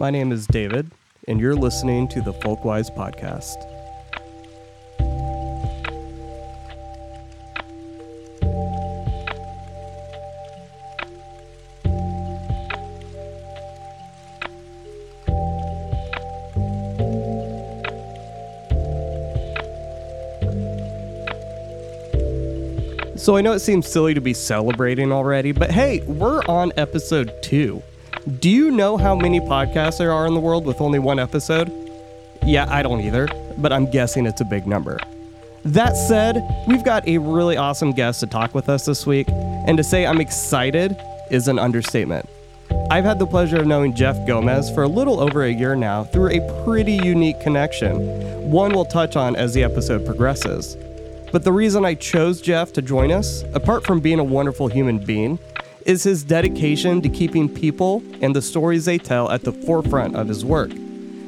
My name is David, and you're listening to the Folkwise Podcast. So I know it seems silly to be celebrating already, but hey, we're on episode two. Do you know how many podcasts there are in the world with only one episode? Yeah, I don't either, but I'm guessing it's a big number. That said, we've got a really awesome guest to talk with us this week, and to say I'm excited is an understatement. I've had the pleasure of knowing Jeff Gomez for a little over a year now through a pretty unique connection, one we'll touch on as the episode progresses. But the reason I chose Jeff to join us, apart from being a wonderful human being, is his dedication to keeping people and the stories they tell at the forefront of his work.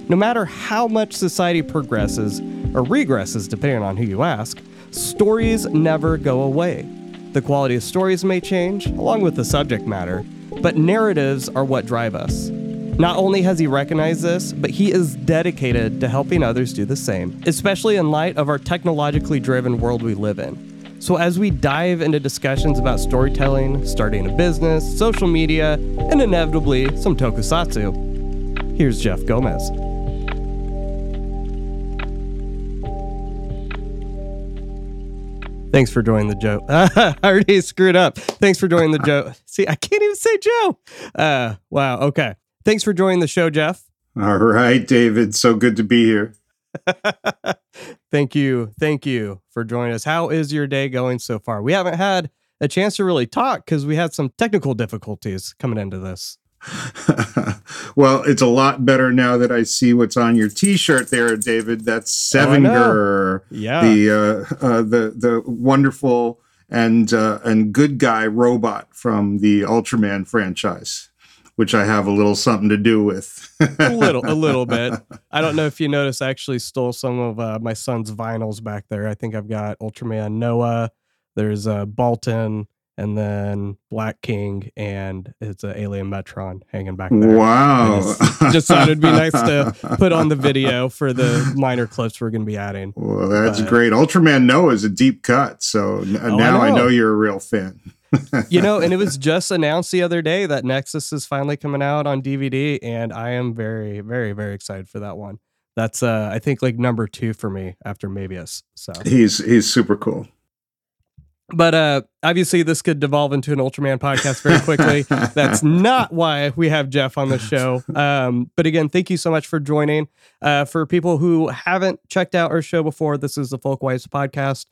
No matter how much society progresses or regresses, depending on who you ask, stories never go away. The quality of stories may change, along with the subject matter, but narratives are what drive us. Not only has he recognized this, but he is dedicated to helping others do the same, especially in light of our technologically driven world we live in. So, as we dive into discussions about storytelling, starting a business, social media, and inevitably some tokusatsu, here's Jeff Gomez. Thanks for joining the Joe. I already screwed up. Thanks for joining the Joe. See, I can't even say Joe. Uh, wow. Okay. Thanks for joining the show, Jeff. All right, David. So good to be here. Thank you. Thank you for joining us. How is your day going so far? We haven't had a chance to really talk because we had some technical difficulties coming into this. well, it's a lot better now that I see what's on your T-shirt there, David. That's Sevenger, oh, yeah, the uh, uh, the the wonderful and uh, and good guy robot from the Ultraman franchise which I have a little something to do with. a little, a little bit. I don't know if you noticed. I actually stole some of uh, my son's vinyls back there. I think I've got Ultraman Noah. There's uh, Baltan, and then Black King, and it's an Alien Metron hanging back there. Wow! Just, thought it'd be nice to put on the video for the minor clips we're going to be adding. Well, that's but, great. Ultraman Noah is a deep cut, so oh, now I know. I know you're a real fan you know, and it was just announced the other day that Nexus is finally coming out on DVD, and I am very, very, very excited for that one. That's uh I think like number two for me after Mebius. So he's he's super cool. But uh obviously this could devolve into an Ultraman podcast very quickly. That's not why we have Jeff on the show. Um, but again, thank you so much for joining. Uh, for people who haven't checked out our show before, this is the Folkwise podcast.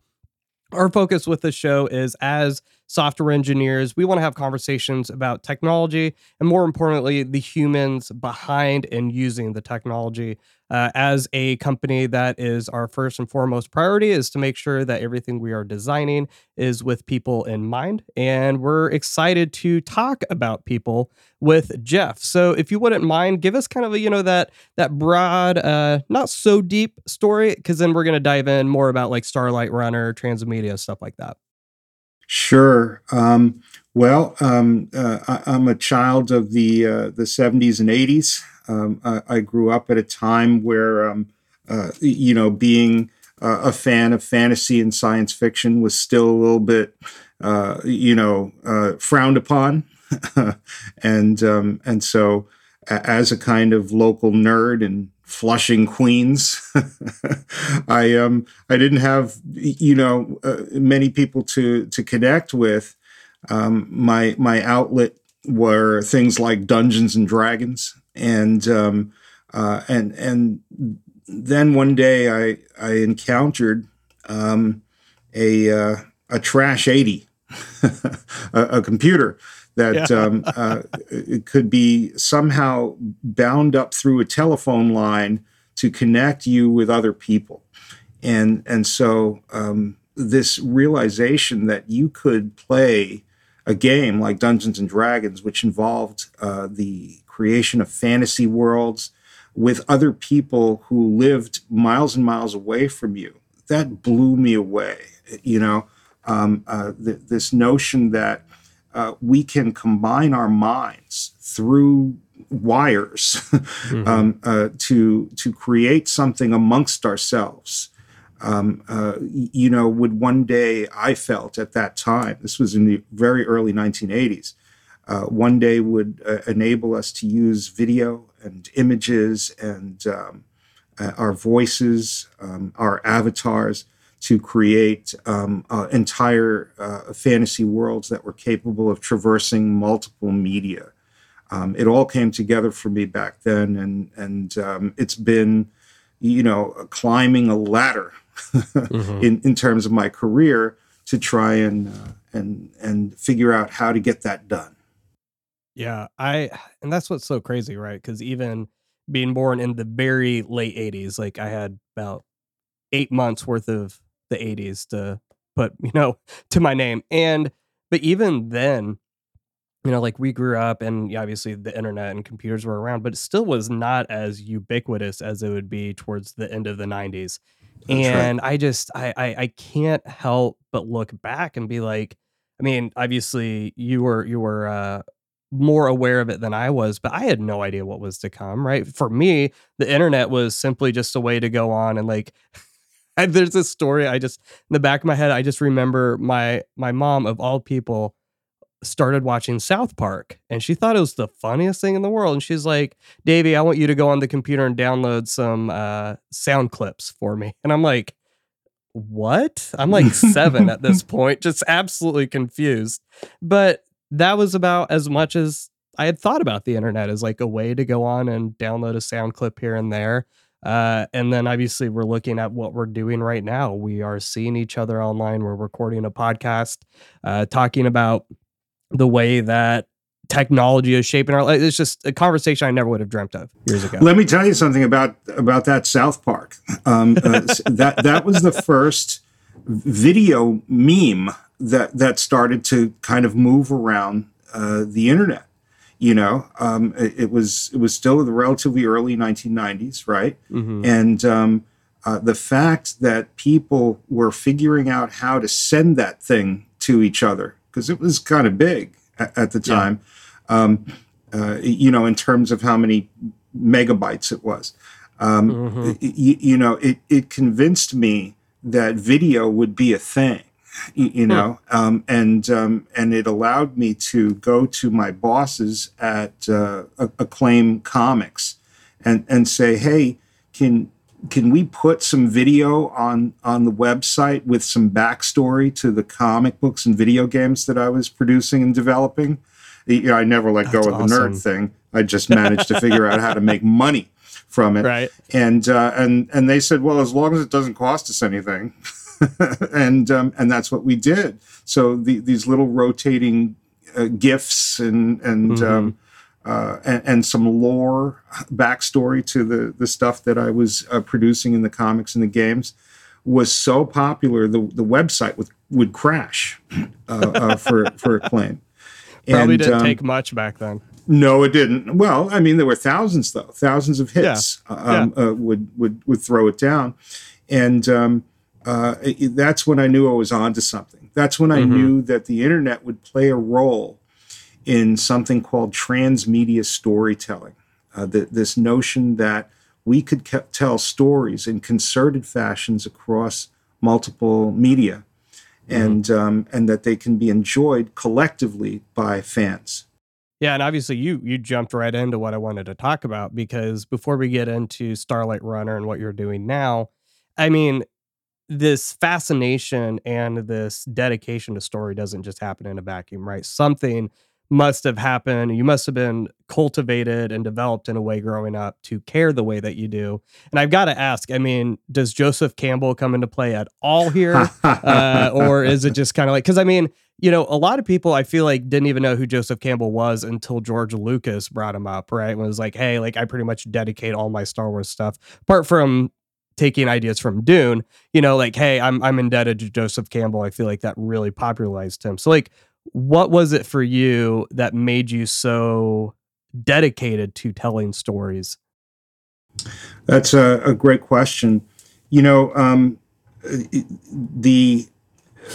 Our focus with the show is as software engineers. We want to have conversations about technology and, more importantly, the humans behind and using the technology. Uh, as a company, that is our first and foremost priority is to make sure that everything we are designing is with people in mind. And we're excited to talk about people with Jeff. So, if you wouldn't mind, give us kind of a you know that that broad, uh, not so deep story, because then we're to dive in more about like Starlight Runner, Transmedia, stuff like that. Sure. Um, well, um, uh, I, am a child of the uh, the 70s and 80s. Um, I, I, grew up at a time where, um, uh, you know, being a fan of fantasy and science fiction was still a little bit, uh, you know, uh, frowned upon, and um, and so as a kind of local nerd and Flushing, Queens. I um I didn't have you know uh, many people to to connect with. Um, my my outlet were things like Dungeons and Dragons, and um, uh, and and then one day I I encountered um, a uh, a trash eighty, a, a computer that yeah. um, uh, could be somehow bound up through a telephone line to connect you with other people. And, and so um, this realization that you could play a game like Dungeons and Dragons, which involved uh, the creation of fantasy worlds with other people who lived miles and miles away from you, that blew me away. You know, um, uh, this notion that uh, we can combine our minds through wires mm-hmm. um, uh, to to create something amongst ourselves. Um, uh, you know, would one day I felt at that time. This was in the very early 1980s. Uh, one day would uh, enable us to use video and images and um, uh, our voices, um, our avatars to create um, uh, entire uh, fantasy worlds that were capable of traversing multiple media. Um, it all came together for me back then, and and um, it's been, you know, climbing a ladder mm-hmm. in in terms of my career to try and uh, and and figure out how to get that done. Yeah, I and that's what's so crazy, right? Because even being born in the very late '80s, like I had about eight months worth of the 80s to put, you know, to my name. And, but even then, you know, like we grew up and obviously the internet and computers were around, but it still was not as ubiquitous as it would be towards the end of the 90s. That's and right. I just, I, I, I can't help but look back and be like, I mean, obviously you were, you were, uh, more aware of it than I was, but I had no idea what was to come, right? For me, the internet was simply just a way to go on and like I, there's this story I just in the back of my head I just remember my my mom of all people started watching South Park and she thought it was the funniest thing in the world and she's like, "Davey, I want you to go on the computer and download some uh, sound clips for me." And I'm like, "What?" I'm like 7 at this point, just absolutely confused. But that was about as much as I had thought about the internet as like a way to go on and download a sound clip here and there. Uh, and then obviously we're looking at what we're doing right now. We are seeing each other online. We're recording a podcast, uh, talking about the way that technology is shaping our life. It's just a conversation I never would have dreamt of years ago. Let me tell you something about about that South Park. Um, uh, that that was the first video meme that that started to kind of move around uh, the internet. You know, um, it, it, was it was still the relatively early 1990s, right? Mm-hmm. And um, uh, the fact that people were figuring out how to send that thing to each other because it was kind of big at, at the time. Yeah. Um, uh, you know, in terms of how many megabytes it was. Um, mm-hmm. you, you know, it, it convinced me that video would be a thing you, know, um, and um, and it allowed me to go to my bosses at uh, Acclaim Comics and and say, hey, can can we put some video on on the website with some backstory to the comic books and video games that I was producing and developing? You know, I never let That's go of the nerd thing. I just managed to figure out how to make money from it. Right. And uh, and and they said, well, as long as it doesn't cost us anything. and um, and that's what we did. So the, these little rotating uh, gifs and and, mm-hmm. um, uh, and, and some lore backstory to the the stuff that I was uh, producing in the comics and the games was so popular the the website would would crash uh, uh, for for Acclaim. Probably and, didn't um, take much back then. No, it didn't. Well, I mean, there were thousands though, thousands of hits yeah. Um, yeah. Uh, would would would throw it down, and um, uh, that's when I knew I was onto something. That's when I mm-hmm. knew that the internet would play a role in something called transmedia storytelling. Uh, the, this notion that we could ke- tell stories in concerted fashions across multiple media, mm-hmm. and um, and that they can be enjoyed collectively by fans. Yeah, and obviously you you jumped right into what I wanted to talk about because before we get into Starlight Runner and what you're doing now, I mean, this fascination and this dedication to story doesn't just happen in a vacuum, right? Something must have happened. You must have been cultivated and developed in a way growing up to care the way that you do. And I've got to ask, I mean, does Joseph Campbell come into play at all here? uh, or is it just kind of like, because I mean, you know, a lot of people I feel like didn't even know who Joseph Campbell was until George Lucas brought him up, right? And was like, hey, like I pretty much dedicate all my Star Wars stuff, apart from taking ideas from Dune, you know, like, hey, I'm I'm indebted to Joseph Campbell. I feel like that really popularized him. So like what was it for you that made you so dedicated to telling stories? That's a, a great question. You know, um, the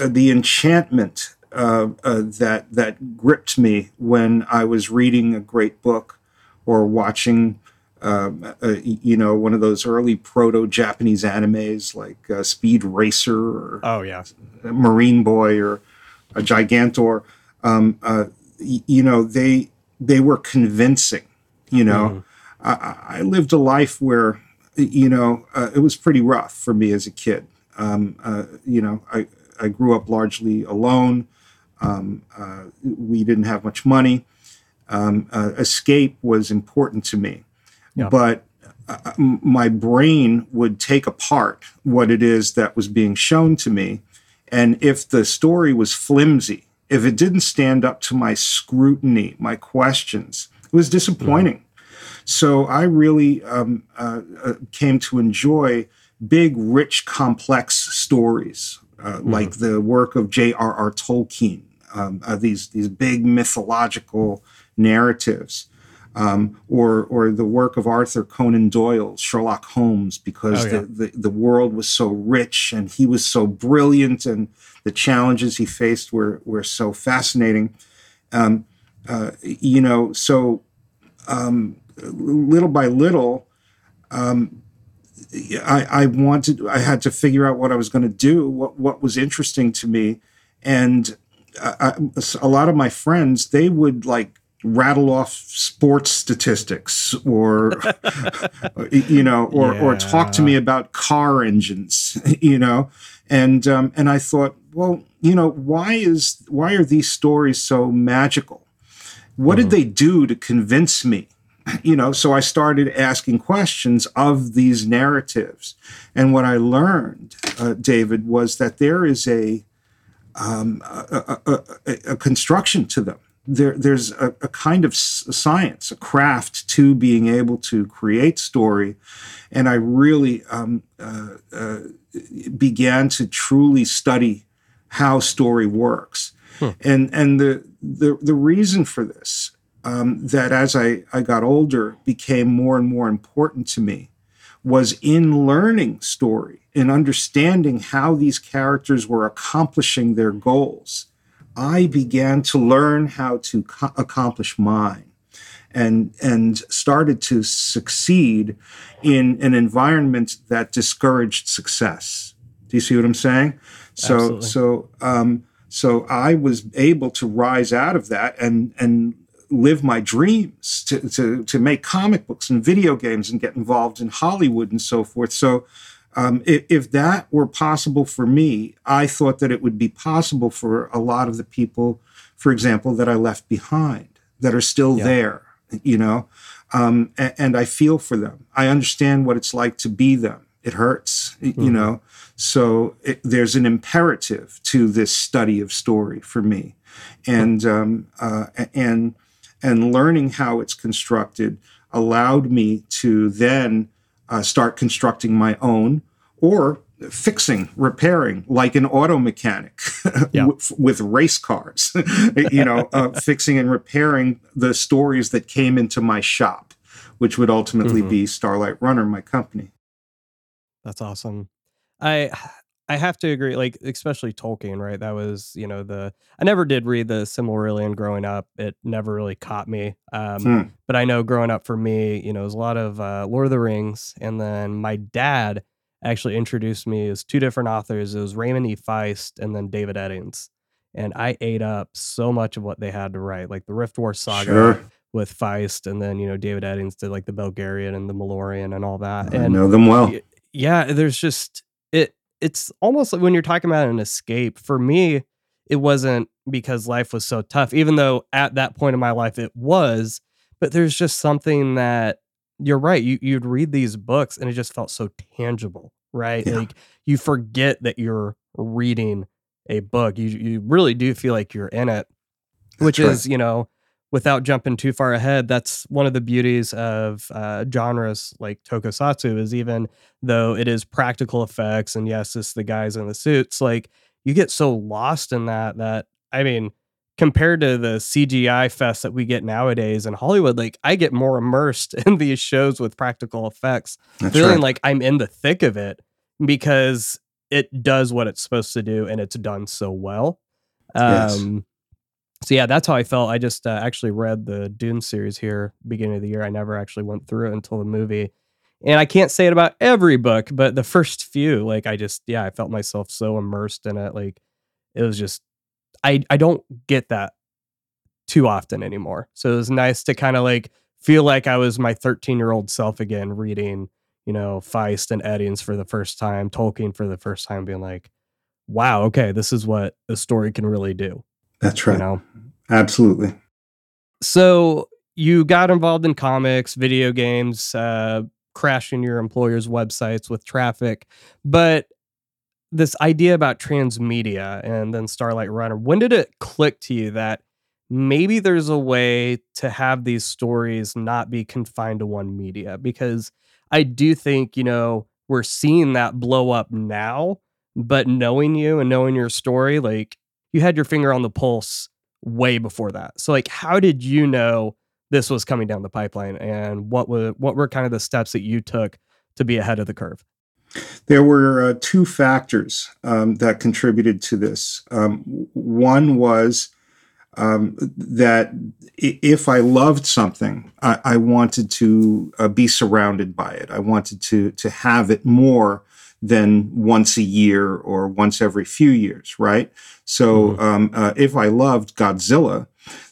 the enchantment uh, uh, that that gripped me when I was reading a great book or watching um, uh, you know, one of those early proto Japanese animes like uh, Speed Racer or oh yeah, Marine Boy or a Gigantor. Um, uh, y- you know, they they were convincing. You know, mm-hmm. I, I, lived a life where you know uh, it was pretty rough for me as a kid. Um, uh, you know, I I grew up largely alone. Um, uh, we didn't have much money. Um, escape was important to me yeah. but uh, my brain would take apart what it is that was being shown to me. And if the story was flimsy, if it didn't stand up to my scrutiny, my questions, it was disappointing. Mm-hmm. So I really um, uh, uh, came to enjoy big, rich, complex stories, uh, mm-hmm. like the work of J.R.R. Tolkien. Um, uh, these these big mythological narratives um, or or the work of Arthur Conan Doyle, Sherlock Holmes, because oh, yeah. the, the, the world was so rich and he was so brilliant, and the challenges he faced were were so fascinating. Um, uh, you know, so um, little by little, um, I, I wanted, I had to figure out what I was going to do, what what was interesting to me, and I, a lot of my friends they would like rattle off sports statistics or you know or yeah. or talk to me about car engines you know? And um, and I thought well you know why is why are these stories so magical? What mm-hmm. did they do to convince me? You know so I started asking questions of these narratives. And what I learned uh, David was that there is a um, a, a, a, a construction to them there, there's a, a, kind of science, a craft to being able to create story. And I really um, uh, uh, began to truly study how story works. Hmm. And, and the, the, the reason for this, um, that as I, I got older became more and more important to me, was in learning story, in understanding how these characters were accomplishing their goals I began to learn how to co- accomplish mine and and started to succeed in an environment that discouraged success. Do you see what I'm saying? So Absolutely. so um, so I was able to rise out of that and and live my dreams to, to to make comic books and video games and get involved in Hollywood and so forth. So um, if, if, that were possible for me, I thought that it would be possible for a lot of the people, for example, that I left behind that are still yeah. there, you know, um, and, and, I feel for them. I understand what it's like to be them. It hurts, mm-hmm. you know. So it, there's an imperative to this study of story for me, and um, uh, and and learning how it's constructed allowed me to then uh, start constructing my own or fixing, repairing, like an auto mechanic yeah. with, with, race cars, you know, uh, fixing and repairing the stories that came into my shop, which would ultimately mm-hmm. be Starlight Runner, my company. That's awesome. I I have to agree, like especially Tolkien, right? That was, you know, the I never did read the Silmarillion growing up. It never really caught me. Um, hmm. But I know growing up for me, you know, it was a lot of uh, Lord of the Rings, and then my dad actually introduced me as two different authors. It was Raymond E. Feist and then David Eddings, and I ate up so much of what they had to write, like the Riftwar saga. Sure. With Feist, and then you know David Eddings did like the Belgariad and the Malloreon and all that. I and know them well. Yeah, there's just it it's almost like when you're talking about an escape for me it wasn't because life was so tough even though at that point in my life it was but there's just something that you're right you you'd read these books and it just felt so tangible right yeah. like you forget that you're reading a book you you really do feel like you're in it which That's is right. you know without jumping too far ahead, that's one of the beauties of uh, genres like tokusatsu is even though it is practical effects and yes, it's the guys in the suits, like you get so lost in that that I mean, compared to the CGI fest that we get nowadays in Hollywood, like I get more immersed in these shows with practical effects, that's feeling right. like I'm in the thick of it because it does what it's supposed to do and it's done so well. Um, yes so yeah, that's how I felt. I just uh, actually read the Dune series here beginning of the year. I never actually went through it until the movie. And I can't say it about every book, but the first few, like I just yeah, I felt myself so immersed in it. Like it was just I I don't get that too often anymore. So it was nice to kind of like feel like I was my 13 year old self again, reading, you know, Feist and Eddings for the first time, Tolkien for the first time, being like, wow, okay, this is what a story can really do. That's right. You know? Absolutely. So you got involved in comics, video games, uh, crashing your employer's websites with traffic, but this idea about transmedia and then Starlight Runner, when did it click to you that maybe there's a way to have these stories not be confined to one media? Because I do think, you know, we're seeing that blow up now, but knowing you and knowing your story, like you had your finger on the pulse way before that. So like how did you know this was coming down the pipeline and what were what were kind of the steps that you took to be ahead of the curve? There were uh, two factors um, that contributed to this. Um, one was um, that if I loved something, I, I wanted to uh, be surrounded by it. I wanted to to have it more than once a year or once every few years, right? So mm-hmm. um, uh, if I loved Godzilla,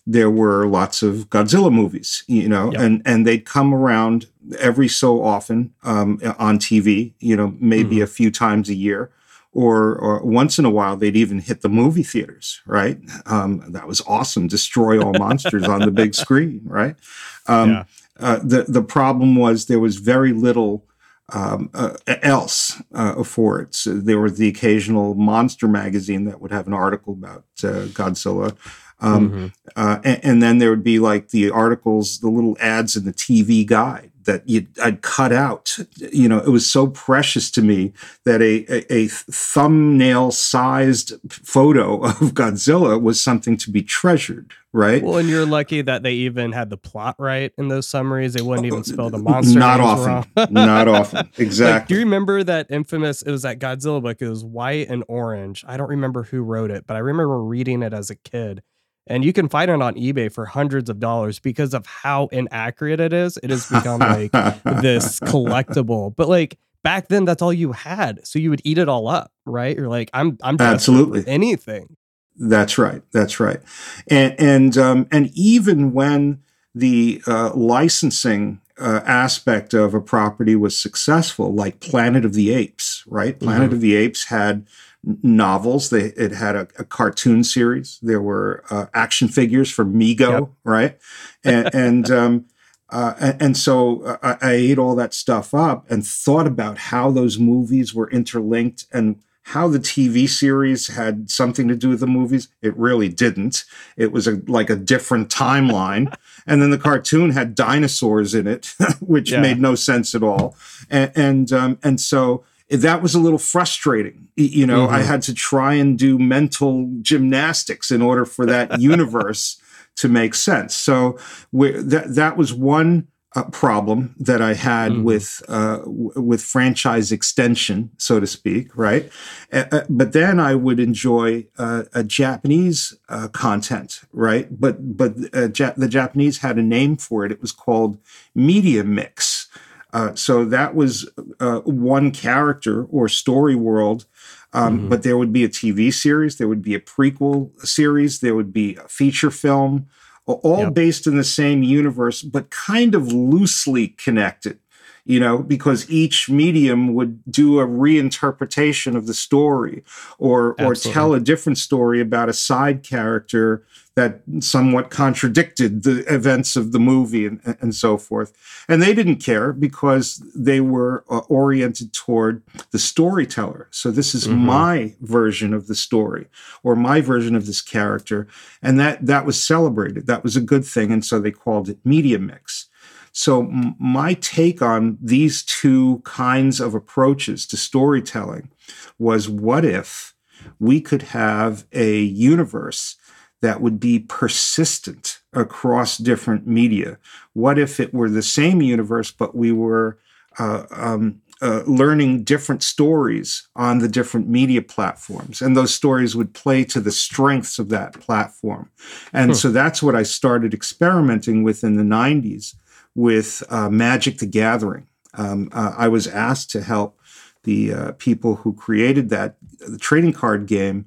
there were lots of Godzilla movies, you know, yep. and and they'd come around every so often um, on TV, you know, maybe mm-hmm. a few times a year. Or, or, once in a while they'd even hit the movie theaters right um, that was awesome destroy all monsters on the big screen right um, yeah. uh, the, the problem was there was very little um, uh, else uh, for it. So there was the occasional monster magazine that would have an article about uh, Godzilla. Um, mm-hmm. Uh, and, and, then there would be like the articles, the little ads in the TV guide that I'd cut out. You know, it was so precious to me that a, a, a thumbnail sized photo of Godzilla was something to be treasured, right? Well, and you're lucky that they even had the plot right in those summaries. They wouldn't even spell the uh, monster. Not often. Not often. Exactly. Like, do you remember that infamous? It was that Godzilla book. It was white and orange. I don't remember who wrote it, but I remember reading it as a kid and you can find it on eBay for hundreds of dollars because of how inaccurate it is. It has become like this collectible, but like back then, that's all you had, so you would eat it all up, right? You're like, I'm, I'm absolutely anything. That's right. That's right. And and um, and even when the uh, licensing uh, aspect of a property was successful, like Planet of the Apes, right? Planet mm-hmm. of the Apes had novels. They it had a, a cartoon series. There were uh, action figures for Mego, yep. right? And and, um, uh, and, and so uh, I, I, ate all that stuff up and thought about how those movies were interlinked and how the TV series had something to do with the movies. It really didn't. It was a, like a different timeline. and then the cartoon had dinosaurs in it, which yeah. made no sense at all. And and, um, and so that was a little frustrating. You know, mm-hmm. I had to try and do mental gymnastics in order for that universe to make sense. So that that was one uh, problem that I had mm-hmm. with uh, w- with franchise extension, so to speak, right? Uh, but then I would enjoy uh, a Japanese uh, content, right? But but uh, ja- the Japanese had a name for it. It was called media mix uh, so that was uh, one character or story world. Um, mm-hmm. But there would be a TV series, there would be a prequel series, there would be a feature film, all yep. based in the same universe, but kind of loosely connected you know, because each medium would do a reinterpretation of the story or or tell a different story about a side character that somewhat contradicted the events of the movie and, and so forth. And they didn't care because they were uh, oriented toward the storyteller. So this is mm-hmm. my version of the story or my version of this character. And that, that was celebrated. That was a good thing. And so they called it media mix. So, m- my take on these two kinds of approaches to storytelling was what if we could have a universe that would be persistent across different media? What if it were the same universe, but we were uh, um, uh, learning different stories on the different media platforms, and those stories would play to the strengths of that platform. And hmm. so that's what I started experimenting with in the 90s with uh, Magic the Gathering. Um, uh, I was asked to help the uh, people who created that the trading card game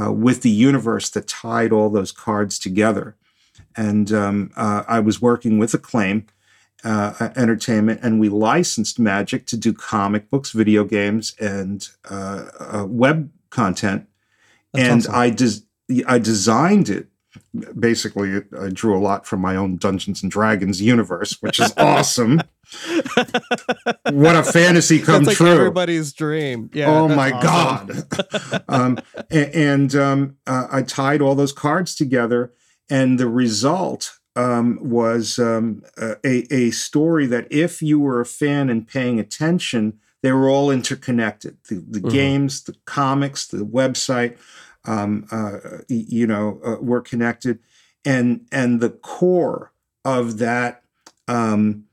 uh, with the universe that tied all those cards together. And um, uh, I was working with Acclaim uh, Entertainment, and we licensed Magic to do comic books, video games, and uh, uh, web content. That's and awesome. I des- I designed it. Basically, I drew a lot from my own Dungeons and Dragons universe, which is awesome. what a fantasy come like true! Everybody's dream. Yeah. Oh my awesome. god! um, and, and um, uh, I tied all those cards together, and the result um, was um, a, a story that if you were a fan and paying attention, they were all interconnected. The, the mm-hmm. games, the comics, the website, um, uh, you know, uh, were connected, and and the core of that um,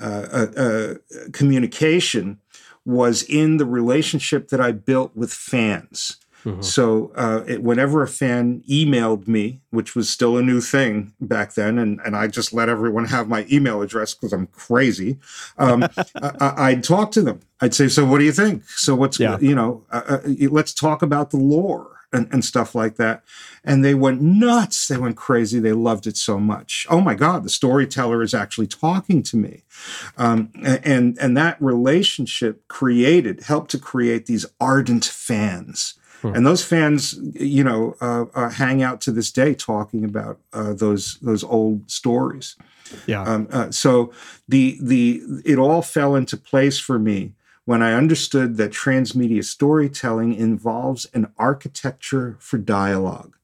uh, uh, uh, communication was in the relationship that I built with fans. Mm-hmm. So uh, it, whenever a fan emailed me, which was still a new thing back then, and, and I just let everyone have my email address because I'm crazy, um, I, would talk to them. I'd say, "So what do you think? So what's yeah. you know? Uh, uh, let's talk about the lore." And, and, stuff like that. And they went nuts. They went crazy. They loved it so much. Oh my God, the storyteller is actually talking to me. Um, and, and that relationship created, helped to create these ardent fans Hmm. And those fans, you know, uh, uh, hang out to this day talking about uh, those those old stories. Yeah. Um, uh, so the the it all fell into place for me when I understood that transmedia storytelling involves an architecture for dialogue.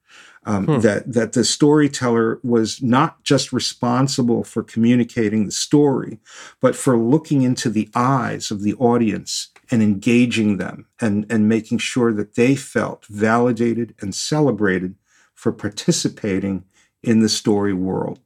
Um, hmm. That that the storyteller was not just responsible for communicating the story, but for looking into the eyes of the audience and engaging them and, and making sure that they felt validated and celebrated for participating in the story world.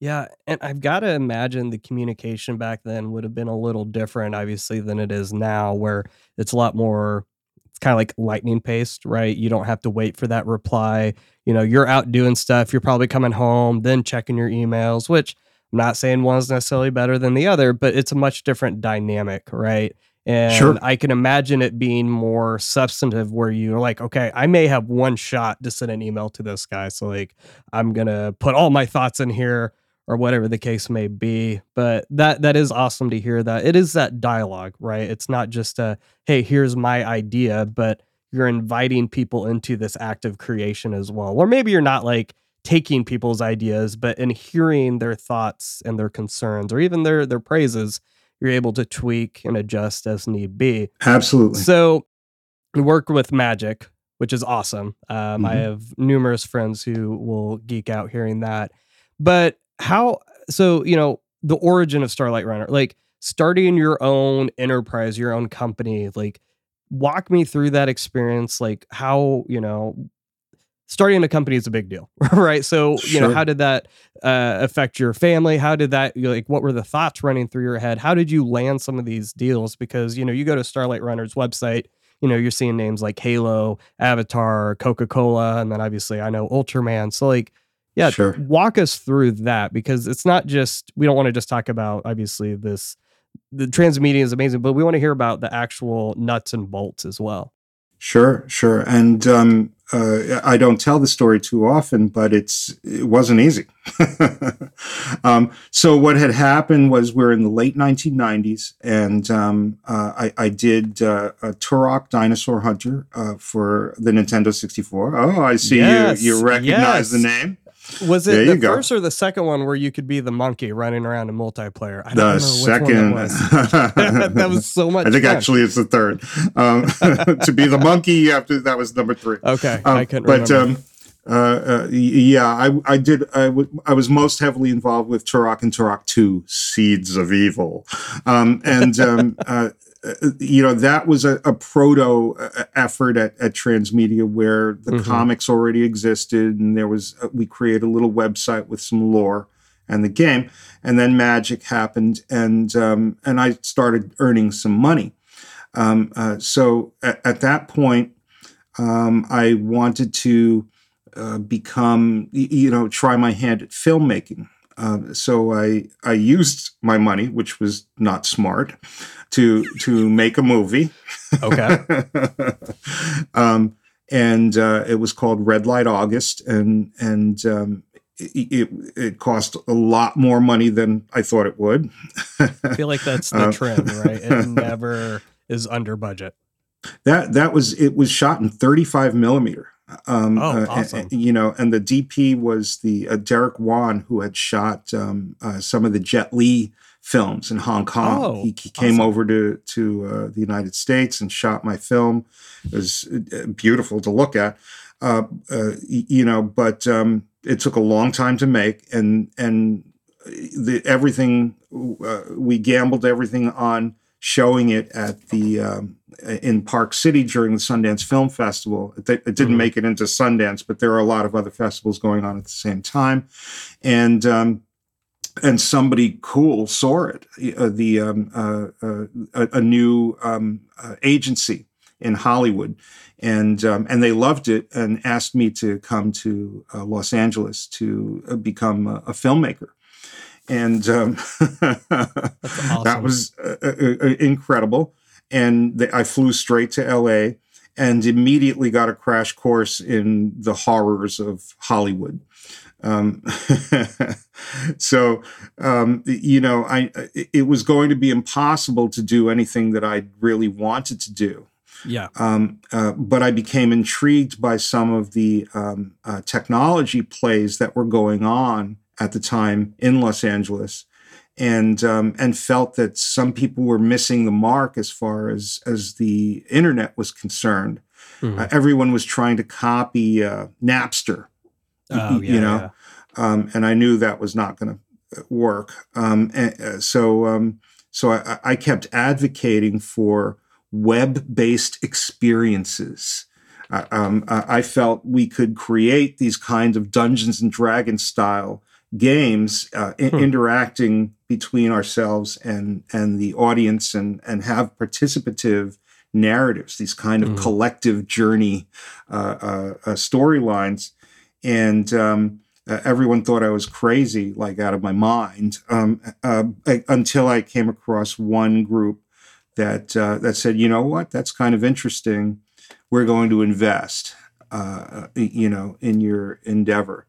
Yeah, and I've got to imagine the communication back then would have been a little different, obviously, than it is now, where it's a lot more, it's kind of like lightning paced, right? You don't have to wait for that reply. You know, you're out doing stuff, you're probably coming home, then checking your emails, which I'm not saying one's necessarily better than the other, but it's a much different dynamic, right? And sure. I can imagine it being more substantive where you're like, okay, I may have one shot to send an email to this guy. So, like, I'm going to put all my thoughts in here or whatever the case may be. But that that is awesome to hear that. It is that dialogue, right? It's not just a, hey, here's my idea, but you're inviting people into this act of creation as well. Or maybe you're not like taking people's ideas, but in hearing their thoughts and their concerns or even their their praises you're able to tweak and adjust as need be. Absolutely. So we work with Magic, which is awesome. Um, mm-hmm. I have numerous friends who will geek out hearing that. But how? So you know the origin of Starlight Runner, like starting your own enterprise, your own company, like walk me through that experience like how you know starting a company is a big deal, right? So, sure. you know, how did that uh, affect your family? How did that, like, what were the thoughts running through your head? How did you land some of these deals? Because, you know, you go to Starlight Runner's website, you know, you're seeing names like Halo, Avatar, Coca Cola, and then obviously I know Ultraman. So, like, yeah, sure. walk us through that because it's not just, we don't want to just talk about, obviously, this. The transmedia is amazing, but we want to hear about the actual nuts and bolts as well. Sure, sure. And um, uh, I don't tell the story too often, but it's it wasn't easy. um, so what had happened was we're in the late 1990s, and um, uh, I, I, did uh, a Turok Dinosaur Hunter uh, for the Nintendo 64. Oh, I see yes, you you recognize yes. the name. Was it the go. first or the second one where you could be the monkey running around in multiplayer? I the second. Was. that was so much. I think fun. actually it's the third. Um, to be the monkey, you have to. That was number three. Okay, um, I couldn't but, remember. Um, uh, uh, yeah, I, I did. I, w- I was most heavily involved with Turok and Turok Two: Seeds of Evil, um, and um, uh, you know that was a, a proto uh, effort at, at transmedia where the mm-hmm. comics already existed and there was uh, we created a little website with some lore and the game. And then magic happened, and um, and I started earning some money. Um, uh, so at, at, that point, um, I wanted to uh, become, you know, try my hand at filmmaking. Uh, so I I used my money, which was not smart, to to make a movie. Okay. um, and uh, it was called Red Light August, and and um, it, it cost a lot more money than I thought it would. I feel like that's the uh, trend, right? It never is under budget. That that was it was shot in 35 millimeter. Um, oh, uh, awesome. you know, and the DP was the uh, Derek Wan who had shot um, uh, some of the Jet Li films in Hong Kong. Oh, he, he came awesome. over to to uh, the United States and shot my film. It was uh, beautiful to look at, uh, you know. But um, it took a long time to make, and and the everything we gambled everything on showing it at the um, in Park City during the Sundance Film Festival. It, it didn't mm-hmm. make it into Sundance, but there are a lot of other festivals going on at the same time, and um, and somebody cool saw it. Uh, the um, uh, uh, a, a, new um, uh, agency in Hollywood, and um, and they loved it and asked me to come to uh, Los Angeles to uh, become a, a filmmaker and um, awesome. that was uh, uh, uh, incredible. And I flew straight to LA and immediately got a crash course in the horrors of Hollywood. Um, so, um, you know, I it was going to be impossible to do anything that I really wanted to do. Yeah. Um, uh, but I became intrigued by some of the um, uh, technology plays that were going on at the time in Los Angeles, and um, and felt that some people were missing the mark as far as as the internet was concerned. Mm-hmm. Uh, everyone was trying to copy uh, Napster, oh, yeah, you know, yeah. um, and I knew that was not going to uh, work. Um, and, uh, so um, so I, I kept advocating for web-based experiences. Uh, um, I felt we could create these kinds of Dungeons and Dragons style games uh, hmm. interacting between ourselves and and the audience and and have participative narratives these kind of mm. collective journey uh, uh, uh, storylines and um, uh, everyone thought I was crazy, like out of my mind, um, uh, I, until I came across one group that that said, you know what, that's kind of interesting. We're going to invest, you know, in your endeavor.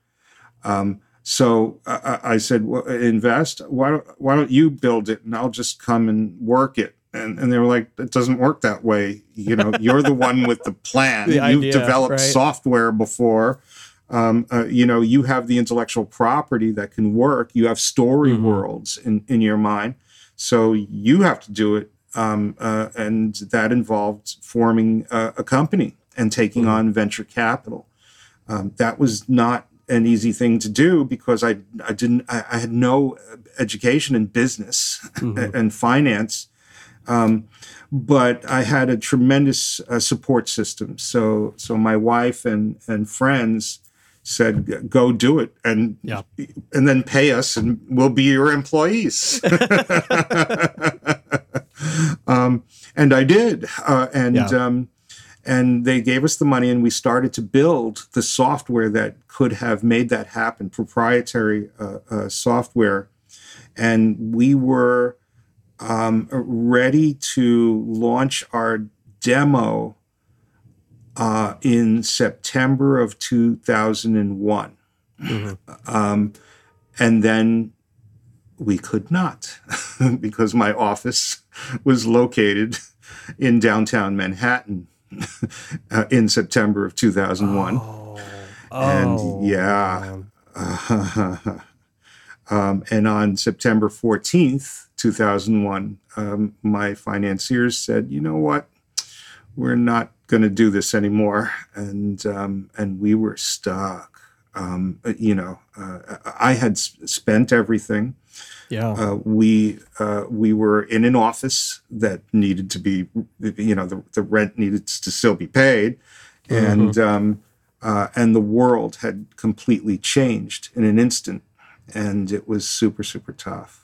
Um, so I, I said, well, invest. Why don't, why don't you build it and I'll just come and work it? And, and they were like, it doesn't work that way. You know, you're the one with the plan. the You've idea, developed right? software before. Um, uh, you know, you have the intellectual property that can work. You have story mm-hmm. worlds in, in your mind. So you have to do it. Um, uh, and that involved forming a, a company and taking mm-hmm. on venture capital. Um, that was not an easy thing to do because I I didn't I, I had no education in business mm-hmm. and finance, um, but I had a tremendous uh, support system. So so my wife and and friends said go do it and yeah. and then pay us and we'll be your employees. um, and I did, uh, and. Yeah. Um, and they gave us the money, and we started to build the software that could have made that happen, proprietary uh, uh, software. And we were um, ready to launch our demo uh, in September of 2001. Mm-hmm. Um, and then we could not because my office was located in downtown Manhattan uh, in September of 2001. Oh. and oh, yeah. um, and on September 14th, 2001, um, my financiers said, you know what? We're not going to do this anymore. And, um, and we were stuck. Um, you know, uh, I had spent everything. Yeah. Uh, we uh, we were in an office that needed to be, you know, the, the rent needed to still be paid, and mm-hmm. um, uh, and the world had completely changed in an instant. and it was super super tough.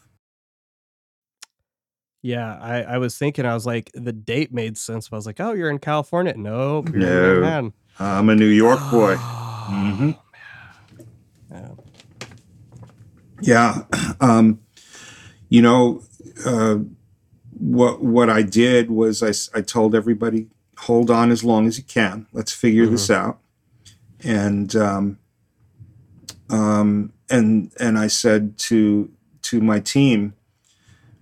Yeah, I, I was thinking, I was like, the date made sense. But I was like, oh, you're in California? Nope. You're No. in Manhattan. I'm a New York boy. Oh, hmm Yeah. Yeah. Um, you know, uh, what what I did was I, I told everybody, hold on as long as you can. Let's figure this out. And um, um, and and I said to to my team,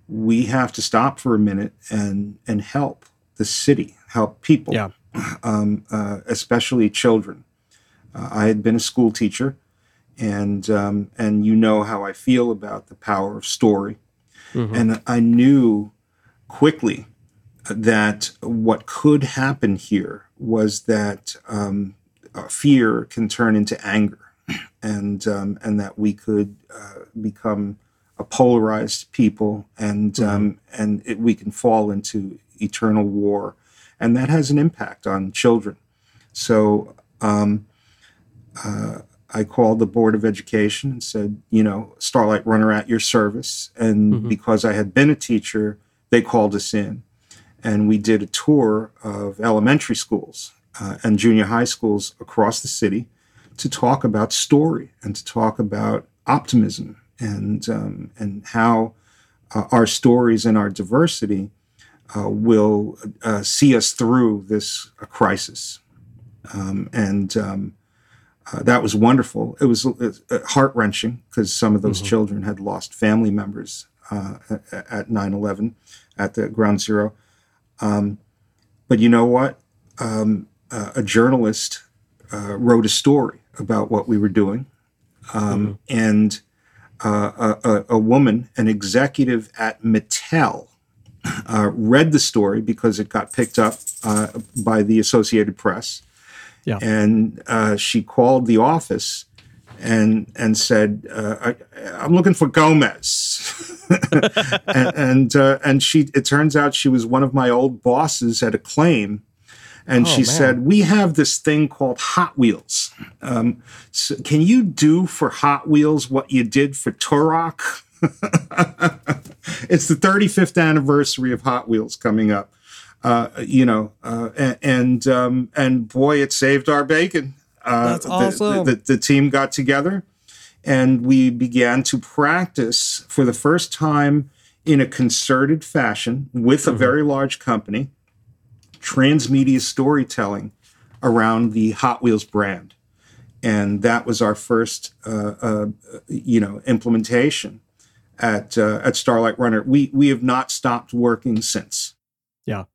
we have to stop for a minute and and help the city, help people, Yeah. um, uh, especially children. Uh, I had been a school teacher, and um, and you know how I feel about the power of story. Mhm. And I knew quickly that what could happen here was that um, uh, fear can turn into anger, and um, and that we could uh, become a polarized people, and um, and it, we can fall into eternal war, and that has an impact on children. So. Um, uh, I called the Board of Education and said, you know, Starlight Runner at your service. And Mhm. because I had been a teacher, they called us in. And we did a tour of elementary schools uh, and junior high schools across the city to talk about story and to talk about optimism and, um, and how uh, our stories and our diversity uh, will uh, see us through this uh, crisis. Um, and um, uh, that was wonderful. It was uh, heart wrenching because some of those Mhm. children had lost family members uh, at 9 11 at the ground zero. Um, but you know what? Um, uh, a journalist uh, wrote a story about what we were doing. Um, And uh, a, a, a woman, an executive at Mattel, uh, read the story because it got picked up uh, by the Associated Press Yeah. and uh, she called the office and and said, uh, I, "I'm looking for Gomez." and and, uh, and she it turns out she was one of my old bosses at Acclaim. And Oh, she man. said, "We have this thing called Hot Wheels. Um, so can you do for Hot Wheels what you did for Turok?" it's the 35th anniversary of Hot Wheels coming up uh, you know, uh, and and, um, and boy, it saved our bacon. Uh, That's the- awesome. The, the, the team got together, and we began to practice for the first time in a concerted fashion with a Mhm. very large company, transmedia storytelling around the Hot Wheels brand, and that was our first, uh, uh, you know, implementation at uh, at Starlight Runner. We we have not stopped working since. Yeah.